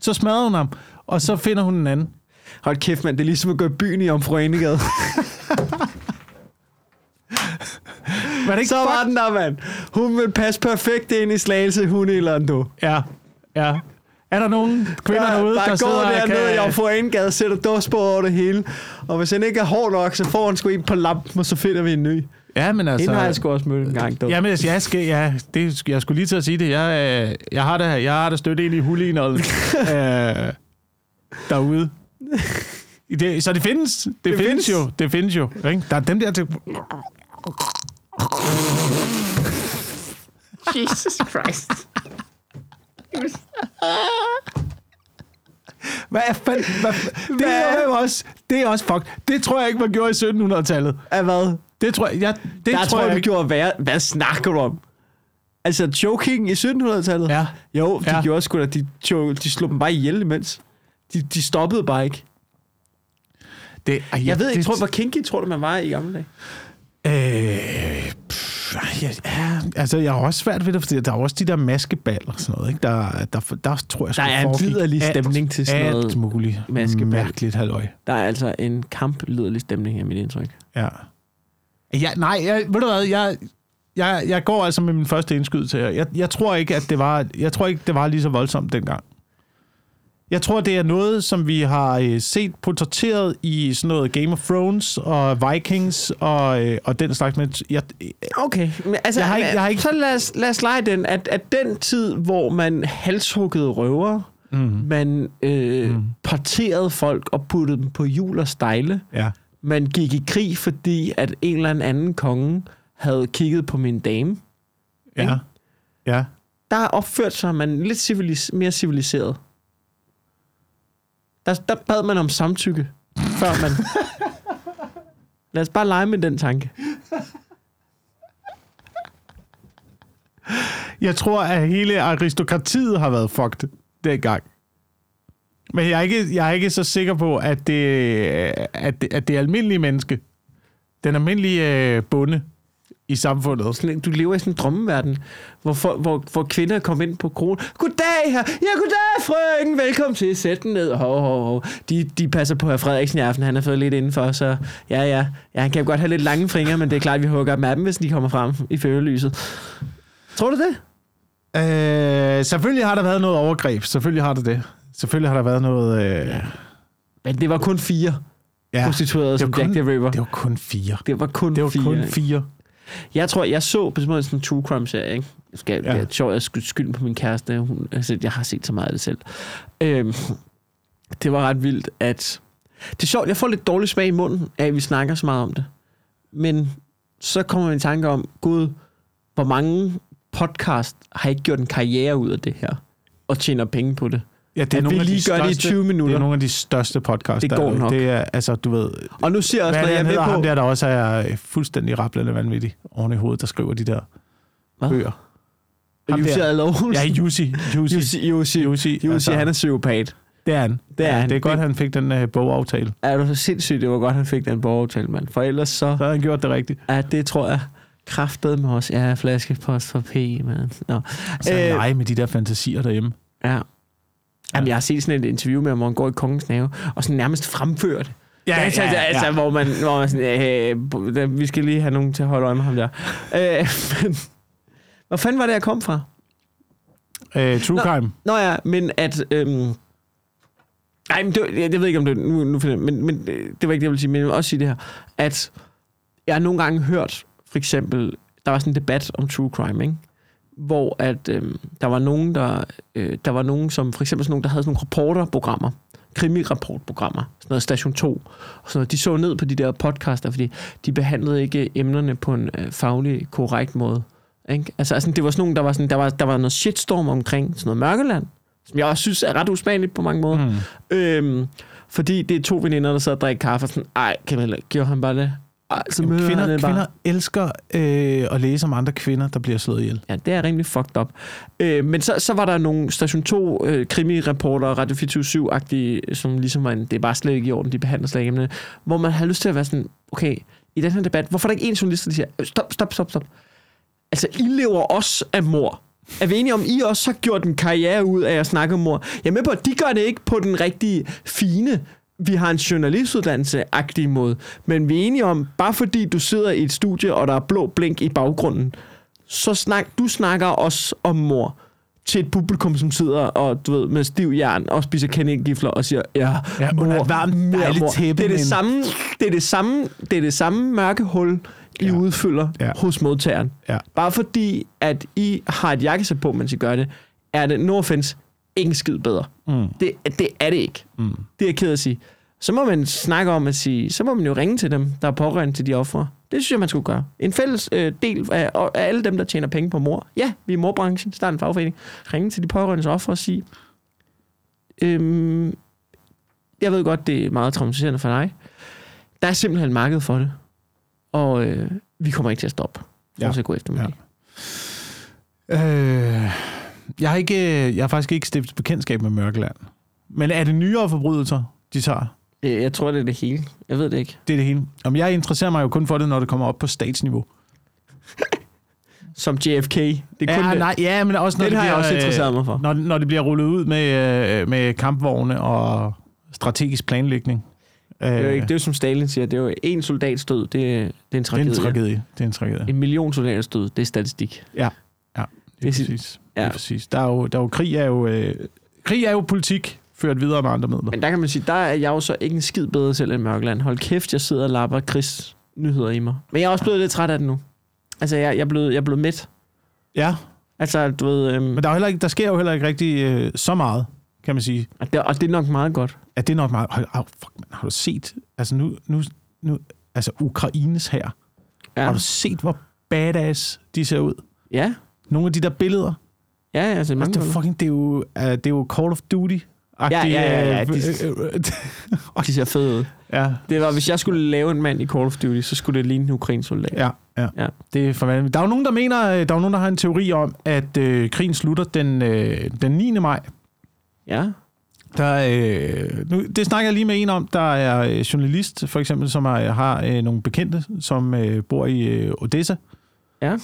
så smadrer hun ham, og så finder hun en anden. Hold kæft, mand. Det er ligesom at gå i byen i Omfru Enegade. Var det ikke Så var fuck- den der, mand. Hun vil passe perfekt ind i slagelse hundeilderen, du. Ja, ja. Er der nogen kvinder Der, derude, der der sidder og dernede i kan... Omfru Enegade og sætter dåsbord over det hele. Og hvis han ikke er hård nok, så får han sgu en på lampen, og så finder vi en ny. Ja, men altså... Hende har jeg sgu også mødt en gang, du. Jamen, altså, jeg, skal, ja, det, jeg skulle lige til at sige det. Jeg, øh, jeg har det, jeg har det stødt ind i hulineret øh, derude. Det, så det findes. Det, det findes, findes. jo. Det findes jo. Ikke? Der er dem der til... Jesus Christ. Hvad er fanden? Hvad, det, er også, det er også fuck. Det tror jeg ikke, man gjorde i 1700-tallet. Af hvad? Det tror jeg, jeg det Der tror, tror jeg, jeg gjorde værre. Hvad snakker du om? Altså, choking i 1700-tallet? Ja. Jo, de Ja. gjorde sgu da. De, de slog dem bare ihjel imens. De, de stoppede bare ikke. Det, ej, Jeg ved ikke, tror, hvor kinky tror du, man var i gamle dage? Øh, pff, ja, ja, altså, jeg har også svært ved det, fordi der er også de der maskeballer og sådan noget, ikke? Der, der, der, der tror jeg, Der er en liderlig alt- stemning til sådan noget Alt muligt maskebal. mærkeligt, halløj. Der er altså en kampliderlig stemning her, mit indtryk. Ja. Ja nej, jeg, ved du hvad, jeg, jeg, jeg går altså med min første indskydelse her. Jeg, jeg tror ikke, at det var, jeg tror ikke, det var lige så voldsomt dengang. Jeg tror, det er noget, som vi har øh, set portrætteret i sådan noget Game of Thrones og Vikings og, øh, og den slags. Men jeg, Okay, men altså, Jeg har ikke- jeg har ikke- så lad os, lad os lege den, at, at den tid, hvor man halshuggede røver, mm, man øh, Mm. mm. parterede folk og puttede dem på hjul og stejle, ja. Man gik i krig, fordi at en eller anden konge havde kigget på min dame, Ja. Ikke? Ja. der opførte sig man lidt civilis- mere civiliseret. Der, der bad man om samtykke, før man... Lad os bare lege med den tanke. Jeg tror, at hele aristokratiet har været fucked dengang. Men jeg er ikke, jeg er ikke så sikker på, at det, at det, at det almindelige menneske, den almindelige øh, bonde i samfundet, Sådan, du lever i sådan en drømmeverden, hvor, for, hvor, hvor kvinder kommer ind på kronen. Goddag her. Ja, goddag, frøken. Velkommen til. Sæt den ned. Hov, hov, hov. De, de passer på herr Frederiksen i aften. Han har fået lidt indenfor, så ja, ja. Ja, han kan jo godt have lidt lange fingre, men det er klart, at vi hugger dem af dem, hvis de kommer frem i førelyset. Tror du det? Øh, selvfølgelig har der været noget overgreb. Selvfølgelig har der det. Selvfølgelig har der været noget... Øh, ja. Men det var kun fire ja, prostituerede som var Jack kun- the Ripper. det var kun fire. Det var kun Det var fire. kun ikke? fire. Jeg tror, jeg så på sådan en true crime serie, ikke? Jeg skal, Ja. Det er sjovt, at jeg skulle skylde på min kæreste. Hun, altså, jeg har set så meget af det selv. Øhm, det var ret vildt, at... Det er sjovt, jeg får lidt dårlig smag i munden af, at vi snakker så meget om det. Men så kommer man i tanke om, gud, hvor mange podcast har ikke gjort en karriere ud af det her, og tjener penge på det. Ja, det At vi af de lige gør det i største- 20 Det minutter. er nogle af de største podcasts. Det der går er. nok. Det er, altså, du ved... Og nu siger jeg også, Hvad jeg er er med på... ham der, der også er fuldstændig rablende vanvittig oven i hovedet, der skriver de der Hvad? bøger. Jussi der. Adler. Ja, Jussi. Jussi. Jussi, Jussi, altså, han er psykopat. Det er han. Det er ja, han. Det er godt, Det- han fik den uh, bogaftale. Er du så sindssygt, det var godt, han fik den borgeraftale, mand. For ellers så... Så har han gjort det rigtigt. Ja, det tror jeg kraftet med os. Ja, flaskepost for P, man. Nå. Så Øh. øh, lege med de der fantasier derhjemme. Ja. Jamen, jeg har set sådan et interview med ham, hvor han går i kongens have, og sådan nærmest fremfører det. Ja, altså, altså, altså, hvor man, hvor man sådan, øh, vi skal lige have nogen til at holde øje med ham der. Øh, men, hvor fanden var det, jeg kom fra? Øh, True Nå. Crime. Nå ja, men at... Øhm, nej, men det, jeg, jeg ved ikke, om det nu, nu finder, jeg- men, men øh, det var ikke det, jeg ville sige, men jeg vil også sige det her, at jeg har nogle gange hørt, for eksempel, der var sådan en debat om true crime, ikke? Hvor at øhm, der var nogen, der, øh, der var nogen, som for eksempel sådan nogen, der havde sådan nogle reporterprogrammer, krimirapportprogrammer, sådan noget Station 2, og sådan noget. De så ned på de der podcaster, fordi de behandlede ikke emnerne på en øh, faglig korrekt måde. Ikke? Altså, altså, det var sådan nogle, der var, sådan, der, var, der var noget shitstorm omkring sådan noget mørkeland, som jeg også synes er ret usmageligt på mange måder. Mm. Øhm, fordi det er to veninder, der sidder og drikker kaffe, og sådan, ej, Camilla, gjorde han bare det? Så møder kvinder, han kvinder elsker øh, at læse om andre kvinder, der bliver slået ihjel. Ja, det er rimelig fucked up. Øh, men så, så var der nogle Station 2 øh, krimi-reporter, Radio 24-7-agtige, som ligesom var en, det er bare slet ikke i orden, de behandler slet ikke hvor man har lyst til at være sådan, okay, i den her debat, hvorfor er der ikke en journalist, der siger, "Øh, stop, stop, stop, stop. Altså, I lever også af mor. Er vi enige om, I også har gjort en karriere ud af at snakke om mor? Jeg er med på, at de gør det ikke på den rigtige fine, vi har en journalistuddannelse-agtig måde. Men vi er enige om, bare fordi du sidder i et studie, og der er blå blink i baggrunden, så snak, du snakker også om mor til et publikum, som sidder og, du ved, med stiv jern og spiser kanelgifler og siger, ja, Ja, under et varmt, dejligt mor. tæppe, Det er det, men- samme, det, er det, samme, det er det samme mørke hul, I Ja. udfylder Ja. hos modtageren. Ja. Bare fordi, at I har et jakkesæt på, mens I gør det, er det, no offense, ingen skid bedre. Mm. Det, det er det ikke. Mm. Det er jeg ked af at sige. Så må man snakke om at sige, så må man jo ringe til dem, der er pårørende til de ofre. Det synes jeg, man skulle gøre. En fælles øh, del af, af alle dem, der tjener penge på mor. Ja, vi er morbranchen, start en fagforening. Ringe til de pårørendes ofre og sige, øhm, jeg ved godt, det er meget traumatiserende for dig. Der er simpelthen marked for det. Og øh, vi kommer ikke til at stoppe. Ja. Ja. Gå efter med Ja. Øh, jeg, har ikke, jeg har faktisk ikke stiftet bekendtskab med Mørkeland. Men er det nyere forbrydelser, de tager? Øh, Jeg tror, det er det hele. Jeg ved det ikke. Det er det hele. Om jeg interesserer mig jo kun for det, når det kommer op på statsniveau. Som JFK. Det er kun ja, det. nej, ja, men også når Den det har jeg bliver, også øh, interesseret mig for. Når, når det bliver rullet ud med, øh, med kampvogne og strategisk planlægning. Øh, Det er, jo ikke, det er jo som Stalin siger, det er jo en soldats død, det er, det er en det er tragedie. en tragedie. Det er en tragedie. En million soldaters død, det er statistik. Det er det er sit- præcis. Ja. præcis. Der er jo, der er jo krig er jo, øh, krig er jo politik. ført videre med andre midler. Men der kan man sige, der er jeg jo så ikke en skid bedre selv end Mørkeland. Hold kæft, jeg sidder og lapper Chris nyheder i mig. Men jeg er også blevet lidt træt af det nu. Altså, jeg, jeg, er, blevet, jeg er blevet midt. Ja, Altså, du ved... Øhm, men der, er heller ikke, der sker jo heller ikke rigtig øh, så meget, kan man sige. og, det, og det er nok meget godt. At det er nok meget... Hold, oh, fuck, man, har du set... Altså nu... nu, nu altså Ukraines her. Ja. Ja, Har du set, hvor badass de ser ud? ja, Nogle af de der billeder. Ja altså, mange Altså, det, er fucking, det, er jo, uh, det er jo Call of Duty. Ja, ja, ja, ja, de, de ser fede ud. ja, Det var, hvis jeg skulle lave en mand i Call of Duty, så skulle det ligne en ukrainsk soldat. ja, ja, Ja. Det er for. Der er jo nogen, der mener, øh, der er nogen, der har en teori om, at øh, krigen slutter den, øh, den 9. maj. Ja, Der, øh, nu, det snakker jeg lige med en om, der er øh, journalist, for eksempel, som har, har øh, nogle bekendte, som øh, bor i øh, Odessa. Ja.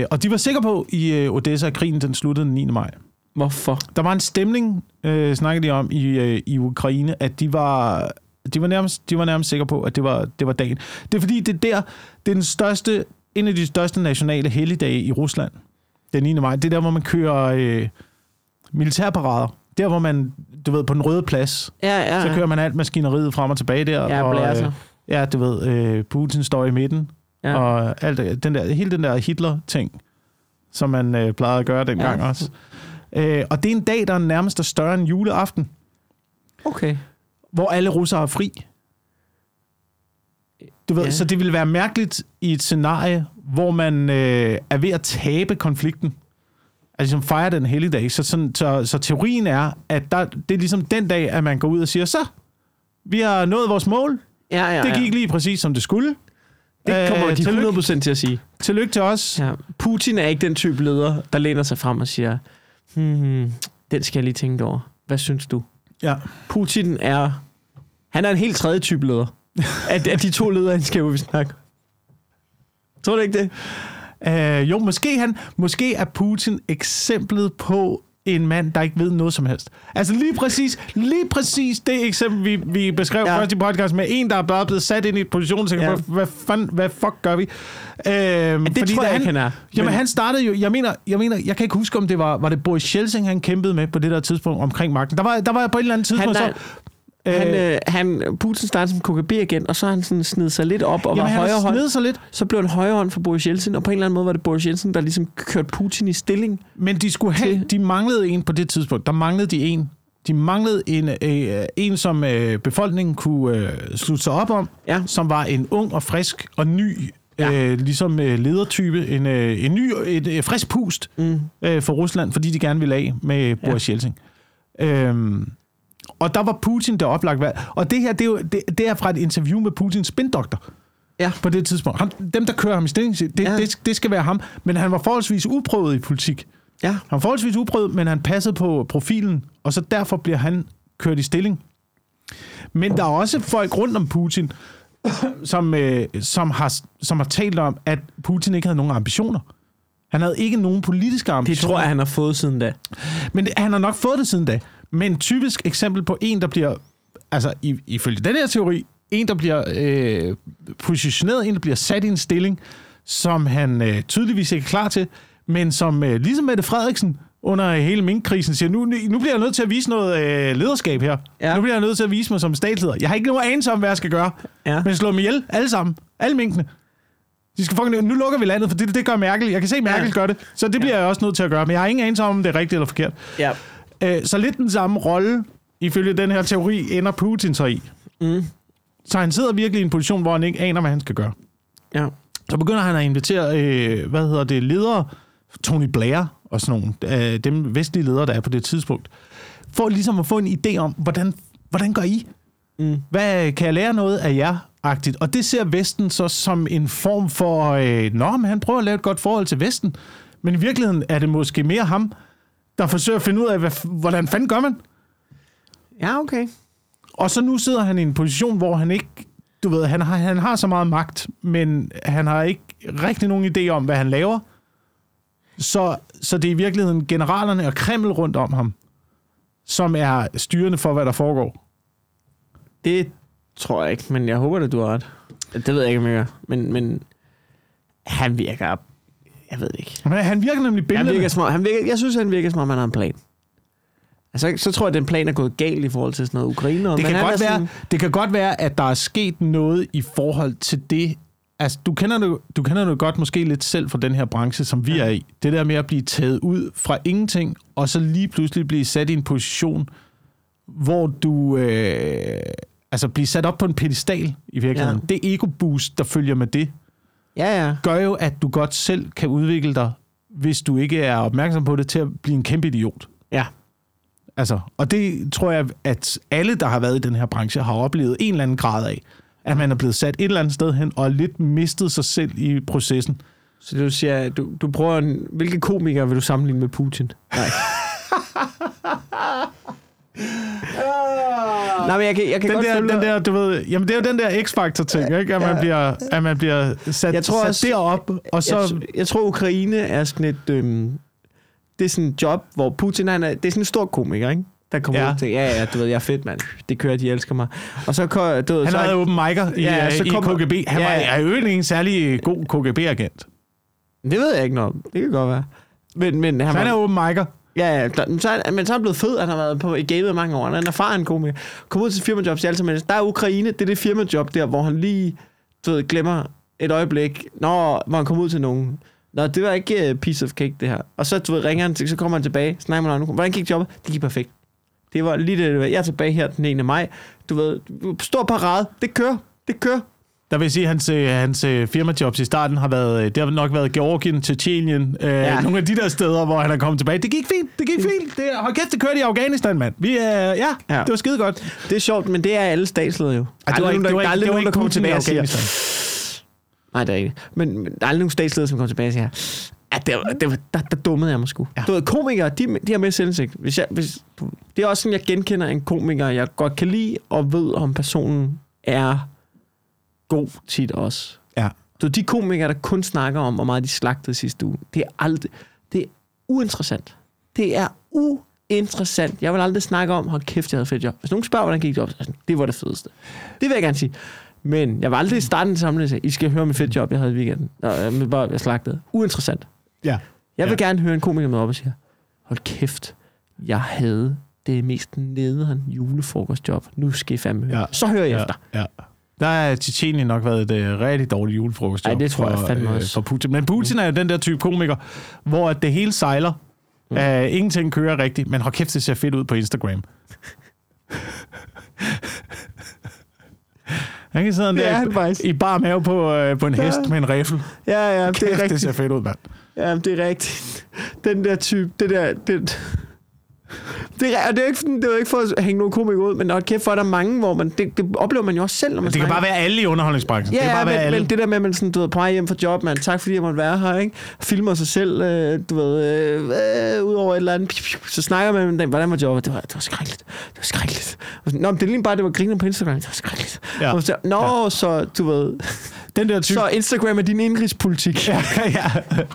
Øh, og de var sikre på i øh, Odessa, at krigen den sluttede den 9. maj. Hvorfor? Der var en stemning, øh, snakkede de om i, øh, i Ukraine, at de var, de var, nærmest, de var nærmest sikre på, at det var, det var dagen. Det er fordi, det er der, det er den største, en af de største nationale helligdage i Rusland, den 9. maj. Det er der, hvor man kører øh, militærparader. Der, hvor man, du ved, på den røde plads, Ja, ja. så kører man alt maskineriet frem og tilbage der. Ja, og, blæser. øh, ja, du ved, øh, Putin står i midten, Ja. og alt, den der, hele den der Hitler-ting, som man øh, plejede at gøre dengang Ja. også. Øh, og det er en dag, der nærmest er større end juleaften, Okay. hvor alle russere er fri. Du ved, Ja. ja. Så det ville være mærkeligt i et scenarie, hvor man øh, er ved at tabe konflikten. Altså som fejrer den helligdag. Så, sådan, så, så teorien er, at der, det er ligesom den dag, at man går ud og siger, så, vi har nået vores mål. Ja, ja, Det ja. gik lige præcis, som det skulle. Det kommer Øh, de tillykke. 100% til at sige. Tillykke til os. Ja. Putin er ikke den type leder, der læner sig frem og siger, hmm, den skal jeg lige tænke over. Hvad synes du? Ja. Putin er... Han er en helt tredje type leder. af, af de to ledere, han skal vi snakke. Tror du ikke det? Øh, jo, måske, han, måske er Putin eksemplet på en mand, der ikke ved noget som helst. Altså lige præcis, lige præcis det eksempel, vi, vi beskrev Ja. ja. først i podcast, med en, der er bare blevet sat ind i et position, så Ja. ja. hvad, hvad, fanden, hvad fuck gør vi? Øh, Det fordi tror jeg han, ikke, han er. Jamen, Men- han startede jo, jeg mener, jeg mener, jeg kan ikke huske, om det var, var det Boris Schelsing, han kæmpede med på det der tidspunkt omkring magten. Der var, der var på et eller andet Han, tidspunkt, er, så... han, øh, han, Putin startede som KGB-agent, og så har han sådan snedet sig lidt op og jamen, var højre hånd. sig lidt, Så blev han højre hånd for Boris Jeltsin, og på en eller anden måde var det Boris Jeltsin, der ligesom kørte Putin i stilling. Men de skulle have, til- de manglede en på det tidspunkt. Der manglede de en. De manglede en, øh, en som øh, befolkningen kunne øh, slutte sig op om, Ja. som var en ung og frisk og ny Ja. øh, ligesom øh, ledertype, en, øh, en ny, et, et frisk pust Mm. øh, for Rusland, fordi de gerne ville af med Boris ja. Jeltsin. Øhm, og der var Putin der oplagt valg. Og det her, det er, jo, det, det er fra et interview med Putins spindoktor Ja. på det tidspunkt. Han, dem, der kører ham i stilling, det, Ja. det, det skal være ham. Men han var forholdsvis uprøvet i politik. Ja. Han var forholdsvis uprøvet, men han passede på profilen, og så derfor bliver han kørt i stilling. Men der er også folk rundt om Putin, som, øh, som, har, som har talt om, at Putin ikke havde nogen ambitioner. Han havde ikke nogen politiske Det ambitioner. tror jeg, han har fået siden da. Men det, han har nok fået det siden da. Men typisk eksempel på en, der bliver, altså i, ifølge den her teori, en, der bliver øh, positioneret, en, der bliver sat i en stilling, som han øh, tydeligvis ikke er klar til, men som øh, ligesom Mette Frederiksen under hele minkkrisen siger, nu, nu bliver jeg nødt til at vise noget øh, lederskab her. Ja. Ja. Nu bliver jeg nødt til at vise mig som statsleder. Jeg har ikke nogen anelse om, hvad jeg skal gøre, Ja. men slå dem ihjel, alle sammen. Alle minkene. De skal fucking, nu lukker vi landet, for det, det gør Merkel. Jeg kan se, Merkel Ja. ja. gør det, så det bliver jeg også nødt til at gøre. Men jeg har ingen anelse om, om det er rigtigt eller forkert. Ja. Øh, så lidt den samme rolle, ifølge den her teori, ender Putin sig i. Mm. Så han sidder virkelig i en position, hvor han ikke aner, hvad han skal gøre. Ja. Så begynder han at invitere, øh, hvad hedder det, ledere, Tony Blair og sådan nogle, øh, dem vestlige ledere, der er på det tidspunkt, for ligesom at få en idé om, hvordan, hvordan gør I? Mm. Hvad kan jeg lære noget af jer? Agtigt. Og det ser Vesten så som en form for, øh, nå, men han prøver at lave et godt forhold til Vesten. Men i virkeligheden er det måske mere ham, der forsøger at finde ud af, hvad, hvordan fanden gør man? Ja, okay. Og så nu sidder han i en position, hvor han ikke, du ved, han har, han har så meget magt, men han har ikke rigtig nogen idé om, hvad han laver. Så, så det er i virkeligheden generalerne og Kreml rundt om ham, som er styrende for, hvad der foregår. Det tror jeg ikke, men jeg håber, at du har ret. Det ved jeg ikke, om jeg gør. Men, men han virker... Jeg ved det ikke. Men han virker nemlig Han billederne. virker som om, han virker, jeg synes, han virker som om, han har en plan. Altså, så tror jeg, at den plan er gået galt i forhold til sådan noget Ukraine. Det kan, godt være, det kan godt være, at der er sket noget i forhold til det. Altså, du kender det, du kender det godt måske lidt selv fra den her branche, som vi ja. er i. Det der med at blive taget ud fra ingenting, og så lige pludselig blive sat i en position, hvor du øh, altså bliver sat op på en pedestal i virkeligheden. Ja. Det ego-boost, der følger med det, Ja, ja. gør jo, at du godt selv kan udvikle dig, hvis du ikke er opmærksom på det, til at blive en kæmpe idiot. Ja. Altså, og det tror jeg, at alle, der har været i den her branche, har oplevet en eller anden grad af. At man er blevet sat et eller andet sted hen, og lidt mistet sig selv i processen. Så du siger, du, du prøver en, hvilke komikere vil du sammenligne med Putin? Nej. Nej, men jeg kan, jeg kan Den godt der, følge den der, du ved, jamen det er jo den der X-Factor-ting, ikke? At man, Ja. bliver, at man bliver sat, Jeg tror sat også- derop, og så... Jeg, jeg tror, Ukraine er sådan et... Øhm, det er sådan et job, hvor Putin han er... Det er sådan en stor komiker, ikke? Der kommer Ja. ja. ud og tænker, ja, ja, du ved, jeg er fedt, mand. Det kører, de elsker mig. Og så, du ved, han så havde åben mic'er i, Ja, ja, så i kommer- KGB. Han Ja, var, ja. er jo ikke en særlig god KGB-agent. Det ved jeg ikke noget om. Det kan godt være. Men, men han, Han er åben mic'er ja, ja, der, men, så er, men så er han blevet fed. Han har været på i gamet mange år. Han er en erfaren komiker. Kom ud til firmajobs i alle. Der er Ukraine. Det er det firmajob der, hvor han lige du ved, glemmer et øjeblik. Nå, hvor han kommer ud til nogen. Nå, det var ikke uh, piece of cake, det her. Og så du ved, ringer han, til, så kommer han tilbage. Snakker med om, hvordan gik jobbet? Det gik perfekt. Det var lige det. Jeg er tilbage her den 1. maj. Du ved, stor parade. Det kører. Det kører. Der vil jeg sige, at hans, øh, hans øh, firmajobs i starten har været, øh, det har nok været Georgien, Tjetjenien, øh, ja. Ja. nogle af de der steder, hvor han er kommet tilbage. Det gik fint, det gik fint. Det, hold kæft, det kørte i Afghanistan, mand. Vi, øh, ja, ja, Ja. det var skide godt. Det er sjovt, men det er alle statsledere jo. Ej, det var ikke, det var der er ikke, aldrig det var nogen, der Putin tilbage og siger. Nej, det er ikke. Men, men der er aldrig nogen statsledere, som kommer tilbage og siger, at det, var- det, var- der, der dummede jeg mig sgu. Ja. Ja. Du ved, komikere, de, de har med selvindsigt. Hvis jeg, hvis, det er også sådan, jeg genkender en komiker, jeg godt kan lide, og ved, om personen er god tit også. Ja. Du de komikere, der kun snakker om, hvor meget de slagtede sidste uge, det er aldrig, det er uinteressant. Det er uinteressant. Jeg vil aldrig snakke om, hold kæft, jeg havde fedt job. Hvis nogen spørger, hvordan gik det op, så jeg sådan, det var det fedeste. Det vil jeg gerne sige. Men jeg vil aldrig starte en samling og I skal høre om et fedt job, jeg havde i weekenden. Nå, jeg, bare, jeg slagtede. Uinteressant. Ja. Jeg vil Ja. gerne høre en komiker med op og sige, hold kæft, jeg havde det mest nederen julefrokostjob. Nu skal I fandme høre. Ja. Så hører jeg Ja, efter. ja. Der er Tjetjenien nok været et uh, rigtig dårligt julefrokost. Ej, det tror jeg fandme også. For Putin. Men Putin er jo den der type komiker, hvor at det hele sejler. Mm. Uh, ingenting kører rigtigt, men hold kæft, det ser fedt ud på Instagram. Han kan sidde Det er der han faktisk. i bar mave på, uh, på en Ja. hest med en riffel. Ja, ja, det Kæft, er det rigtigt. ser fedt ud, mand. Ja, det er rigtigt. Den der type, det der... Det, det, er, og det er ikke, det er jo ikke for at hænge nogle komikere ud, men kæft, for er der mange, hvor man, det, det oplever man jo også selv, når man Det kan snakker. bare være alle i underholdningsbranchen. Ja, det kan bare ja være men, alle. men det der med, at man sådan, du ved, på hjem fra job, man, tak fordi jeg måtte være her, ikke? Filmer sig selv, øh, du ved, øh, øh, ud over et eller andet, piu, piu, så snakker man med dem, hvordan var jobbet? Det var, det var skrækkeligt, det var skrækkeligt. Nå, men det er lige bare, det var griner på Instagram, det var skrækkeligt. Ja. Og så, Nå, ja. så, du ved, Den der type så Instagram er din indrigspolitik. Ja, ja.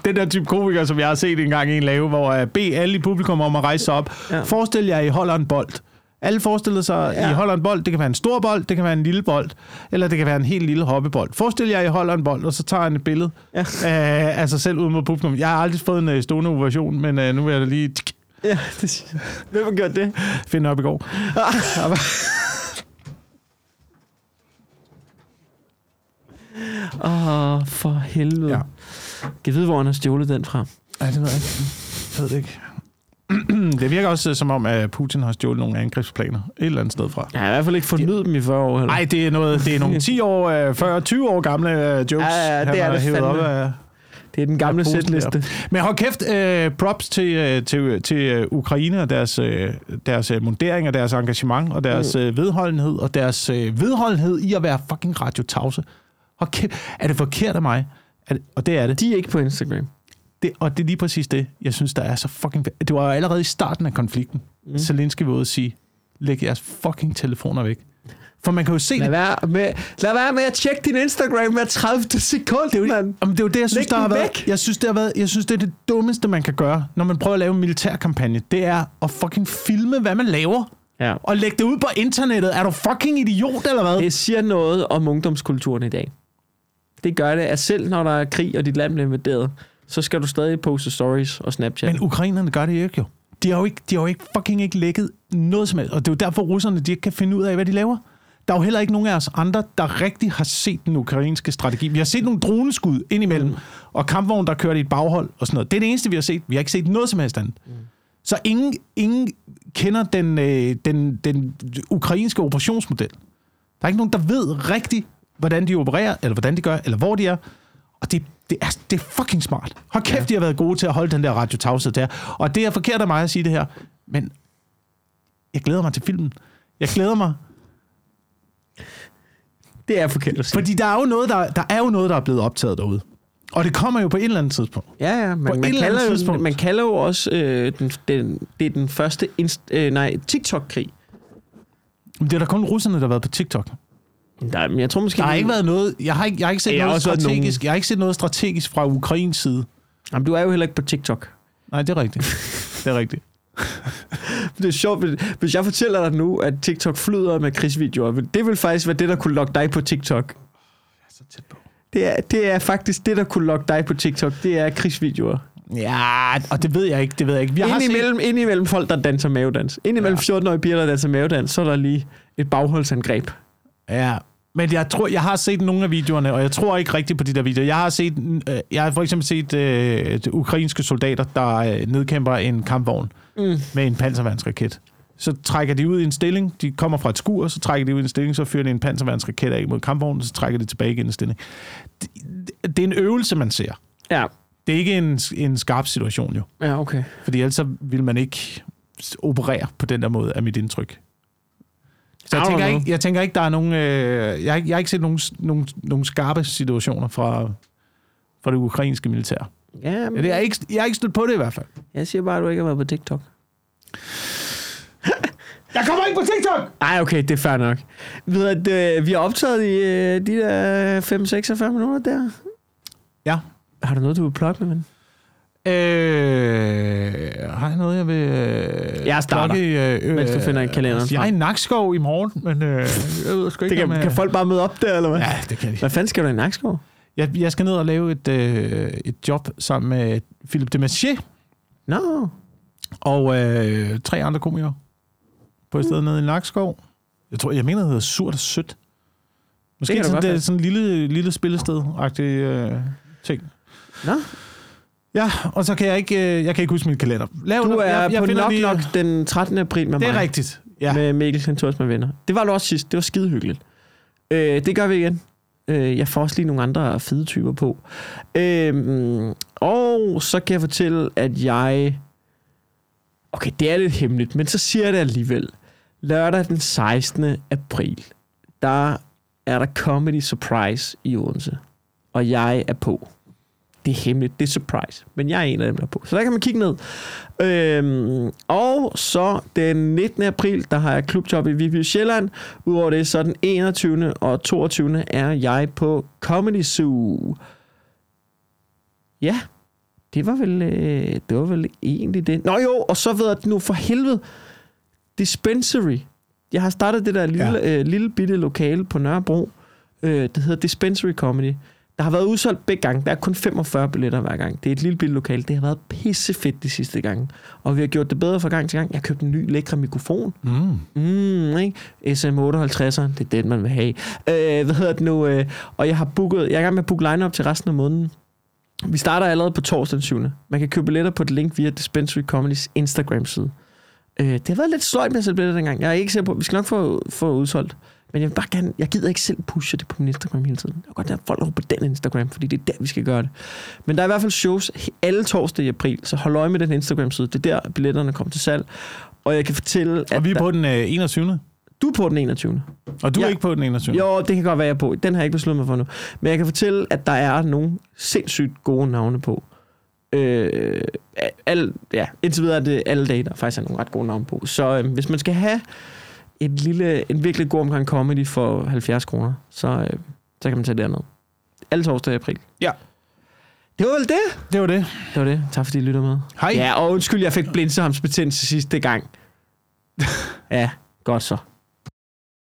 Den der type komiker, som jeg har set engang en lave, hvor uh, bed alle i publikum om at rejse sig op. Ja. Forestil jer, I holder en bold. Alle forestiller sig, ja. I holder en bold. Det kan være en stor bold, det kan være en lille bold, eller det kan være en helt lille hoppebold. Forestil jer, I holder en bold, og så tager han et billede Ja. uh, af sig selv ud mod publikum. Jeg har aldrig fået en uh, stående ovation, men uh, nu vil jeg da lige tsk, Ja, det. Hvem har gjort det? finde op i går. Åh, oh, for helvede. Ja. Kan vide, hvor han har stjålet den fra? Nej, det ved jeg ikke. Jeg ved det ikke. det virker også uh, som om, at Putin har stjålet nogle angrebsplaner et eller andet sted fra. Jeg har i hvert fald ikke fornyet dem i 40 år. Nej, det er, noget, det er nogle 10 år, øh, 40, 20 år gamle øh, jokes. Ja, ja, det er det fandme. op af, Det er den gamle sætliste. Men hold kæft, øh, props til, øh, til, til øh, Ukraine og deres, øh, deres øh, mundering og deres engagement og deres øh, vedholdenhed og deres øh, vedholdenhed i at være fucking radiotavse. Hold kæft, er det forkert af mig? Er det, og det er det. De er ikke på Instagram. Det. Og det er lige præcis det, jeg synes, der er så fucking... Det var jo allerede i starten af konflikten. Mm. Zelensky at sige, læg jeres fucking telefoner væk. For man kan jo se Lad det. være med, lad være med at tjekke din Instagram hver 30. sekund, Det er, jo, mand. jamen, det er jo det, jeg synes, Læg der har været. Jeg synes, det har været, jeg synes, det er det dummeste, man kan gøre, når man prøver at lave en militærkampagne. Det er at fucking filme, hvad man laver. Ja. Og lægge det ud på internettet. Er du fucking idiot, eller hvad? Det siger noget om ungdomskulturen i dag. Det gør det, at selv når der er krig, og dit land bliver invaderet, så skal du stadig poste stories og Snapchat. Men ukrainerne gør det ikke, jo. De har jo ikke, de har jo ikke fucking ikke lækket noget som helst. Og det er jo derfor, russerne de ikke kan finde ud af, hvad de laver. Der er jo heller ikke nogen af os andre, der rigtig har set den ukrainske strategi. Vi har set nogle droneskud indimellem, mm. og kampvogn, der kørte i et baghold og sådan noget. Det er det eneste, vi har set. Vi har ikke set noget som helst andet. Mm. Så ingen, ingen kender den, øh, den, den ukrainske operationsmodel. Der er ikke nogen, der ved rigtigt, hvordan de opererer, eller hvordan de gør, eller hvor de er. Og det, det, er, det er fucking smart. Hold kæft, ja. de har været gode til at holde den der radiotavshed der. Og det er forkert af mig at sige det her, men jeg glæder mig til filmen. Jeg glæder mig. Det er forkert at sige. Fordi der er jo noget, der, der, er, jo noget, der er blevet optaget derude. Og det kommer jo på et eller andet tidspunkt. Ja, ja, men På man kalder, jo, tidspunkt. man kalder jo også, øh, den, den, det er den første inst, øh, nej, TikTok-krig. Men det er der kun russerne, der har været på TikTok. Der, jeg tror måske... Der har ikke været noget... Jeg har ikke, jeg har ikke set Jeg noget strategisk. Jeg har ikke set noget strategisk fra Ukrains side. Jamen, du er jo heller ikke på TikTok. Nej, det er rigtigt. Det er rigtigt. Det er sjovt, hvis- jeg fortæller dig nu, at TikTok flyder med krigsvideoer, det vil faktisk være det, der kunne lokke dig på TikTok. Så tæt på. Det er, det er faktisk det, der kunne lokke dig på TikTok. Det er krigsvideoer. Ja, og det ved jeg ikke. Det ved jeg ikke. Jeg har set, Indimellem, indimellem folk, der danser mavedans. Indimellem Ja. 14-årige piger, der danser mavedans, så er der lige et bagholdsangreb. Ja, men jeg tror, jeg har set nogle af videoerne, og jeg tror ikke rigtigt på de der videoer. Jeg har set, øh, jeg har for eksempel set øh, ukrainske soldater, der øh, nedkæmper en kampvogn Mm. med en panservandsraket. Så trækker de ud i en stilling, de kommer fra et skur, så trækker de ud i en stilling, så fyrer de en panservandsraket af mod kampvognen, så trækker de tilbage igen i en stilling. Det, det er en øvelse, man ser. Ja, Det er ikke en, en skarp situation jo, ja okay. fordi ellers så vil man ikke operere på den der måde, er mit indtryk. Så jeg tænker, ikke, jeg tænker ikke, der er nogen... Øh, jeg, har ikke- jeg har ikke set nogen, nogen, nogen skarpe situationer fra, fra det ukrainske militær. Ja, men Ja, det er ikke, jeg har ikke stødt på det i hvert fald. jeg siger bare, at du ikke har været på TikTok. Jeg kommer ikke på TikTok! Nej, okay, det er fair nok. Ved at, øh, vi har optaget i øh, de der 5-46 minutter der. Ja. Har du noget, du vil plukke med, ven? Øh, har jeg noget, jeg vil... Øh, Jeg starter, plukke, øh, mens du finder en kalender Jeg er i. Nakskov i morgen, men øh, jeg ved sgu ikke, Det kan, om, øh, kan folk bare møde op der, eller hvad? Ja, det kan de. Hvad fanden skal du i Nakskov? Jeg, jeg skal ned og lave et, øh, et job sammen med Philippe de Nå, no. og øh, tre andre komikere på et sted nede i Nakskov. Jeg tror, jeg mener, det hedder Surt og Sødt. Måske Det sådan, det er sådan en lille, lille spillested-agtig øh, ting. Nå. Ja, og så kan jeg ikke, øh, jeg kan ikke huske min kalender. Lav, Du er jeg, jeg på nok lige- nok den 13. april med Det er mig. rigtigt. Ja. Med Mikkel Kantors med venner. Det var du også sidst. Det var skide hyggeligt. Øh, det gør vi igen. Øh, jeg får også lige nogle andre fede typer på. Øh, og så kan jeg fortælle, at jeg... Okay, det er lidt hemmeligt, men så siger jeg det alligevel. Lørdag den 16. april, der er der Comedy Surprise i Odense. Og jeg er på. Det er hemmeligt, det er surprise. Men jeg er en af dem, der er på. Så der kan man kigge ned. Øhm, og så den 19. april, der har jeg klubjob i Viby Sjælland. Udover det, så den 21. og 22. er jeg på Comedy Zoo. Ja, det var vel, øh, det var vel egentlig det. Nå jo, og så ved jeg nu for helvede, Dispensary. Jeg har startet det der lille, ja. øh, lille bitte lokale på Nørrebro. Øh, det hedder Dispensary Comedy. Der har været udsolgt begge gange. Der er kun 45 billetter hver gang. Det er et lille bitte lokale. Det har været pissefedt de sidste gange. Og vi har gjort det bedre fra gang til gang. Jeg har købt en ny lækre mikrofon. Mm. Mm, ikke? SM58'eren, det er den, man vil have. Øh, hvad hedder det nu? Øh, og jeg har booket, jeg er i gang med at booke line-up til resten af måneden. Vi starter allerede på torsdag den 7. Man kan købe billetter på et link via Dispensary Comedys Instagram-side. Øh, det har været lidt sløjt med at sælge billetter dengang. Jeg er ikke sikker på, vi skal nok få, få udsolgt. Men jeg vil bare gerne, jeg gider ikke selv pushe det på min Instagram hele tiden. Jeg vil godt have folk over på den Instagram, fordi det er der, vi skal gøre det. Men der er i hvert fald shows alle torsdag i april, så hold øje med den Instagram-side. Det er der, billetterne kommer til salg. Og jeg kan fortælle, at Og vi er på den øh, 21. du er på den 21. Og du Ja. er ikke på den 21. Jo, det kan godt være, jeg er på. Den har jeg ikke besluttet mig for nu. Men jeg kan fortælle, at der er nogle sindssygt gode navne på. Øh, al, ja, indtil videre er det alle dage, der faktisk er nogle ret gode navne på. Så øh, hvis man skal have et lille, en virkelig god omgang comedy for 70 kroner, så, øh, så kan man tage derned. Alle torsdag i april. Ja. Det var vel det? Det var det. Det var det. Tak fordi I lytter med. Hej. Ja, og undskyld, jeg fik blindsehamsbetændelse sidste gang. ja, godt så.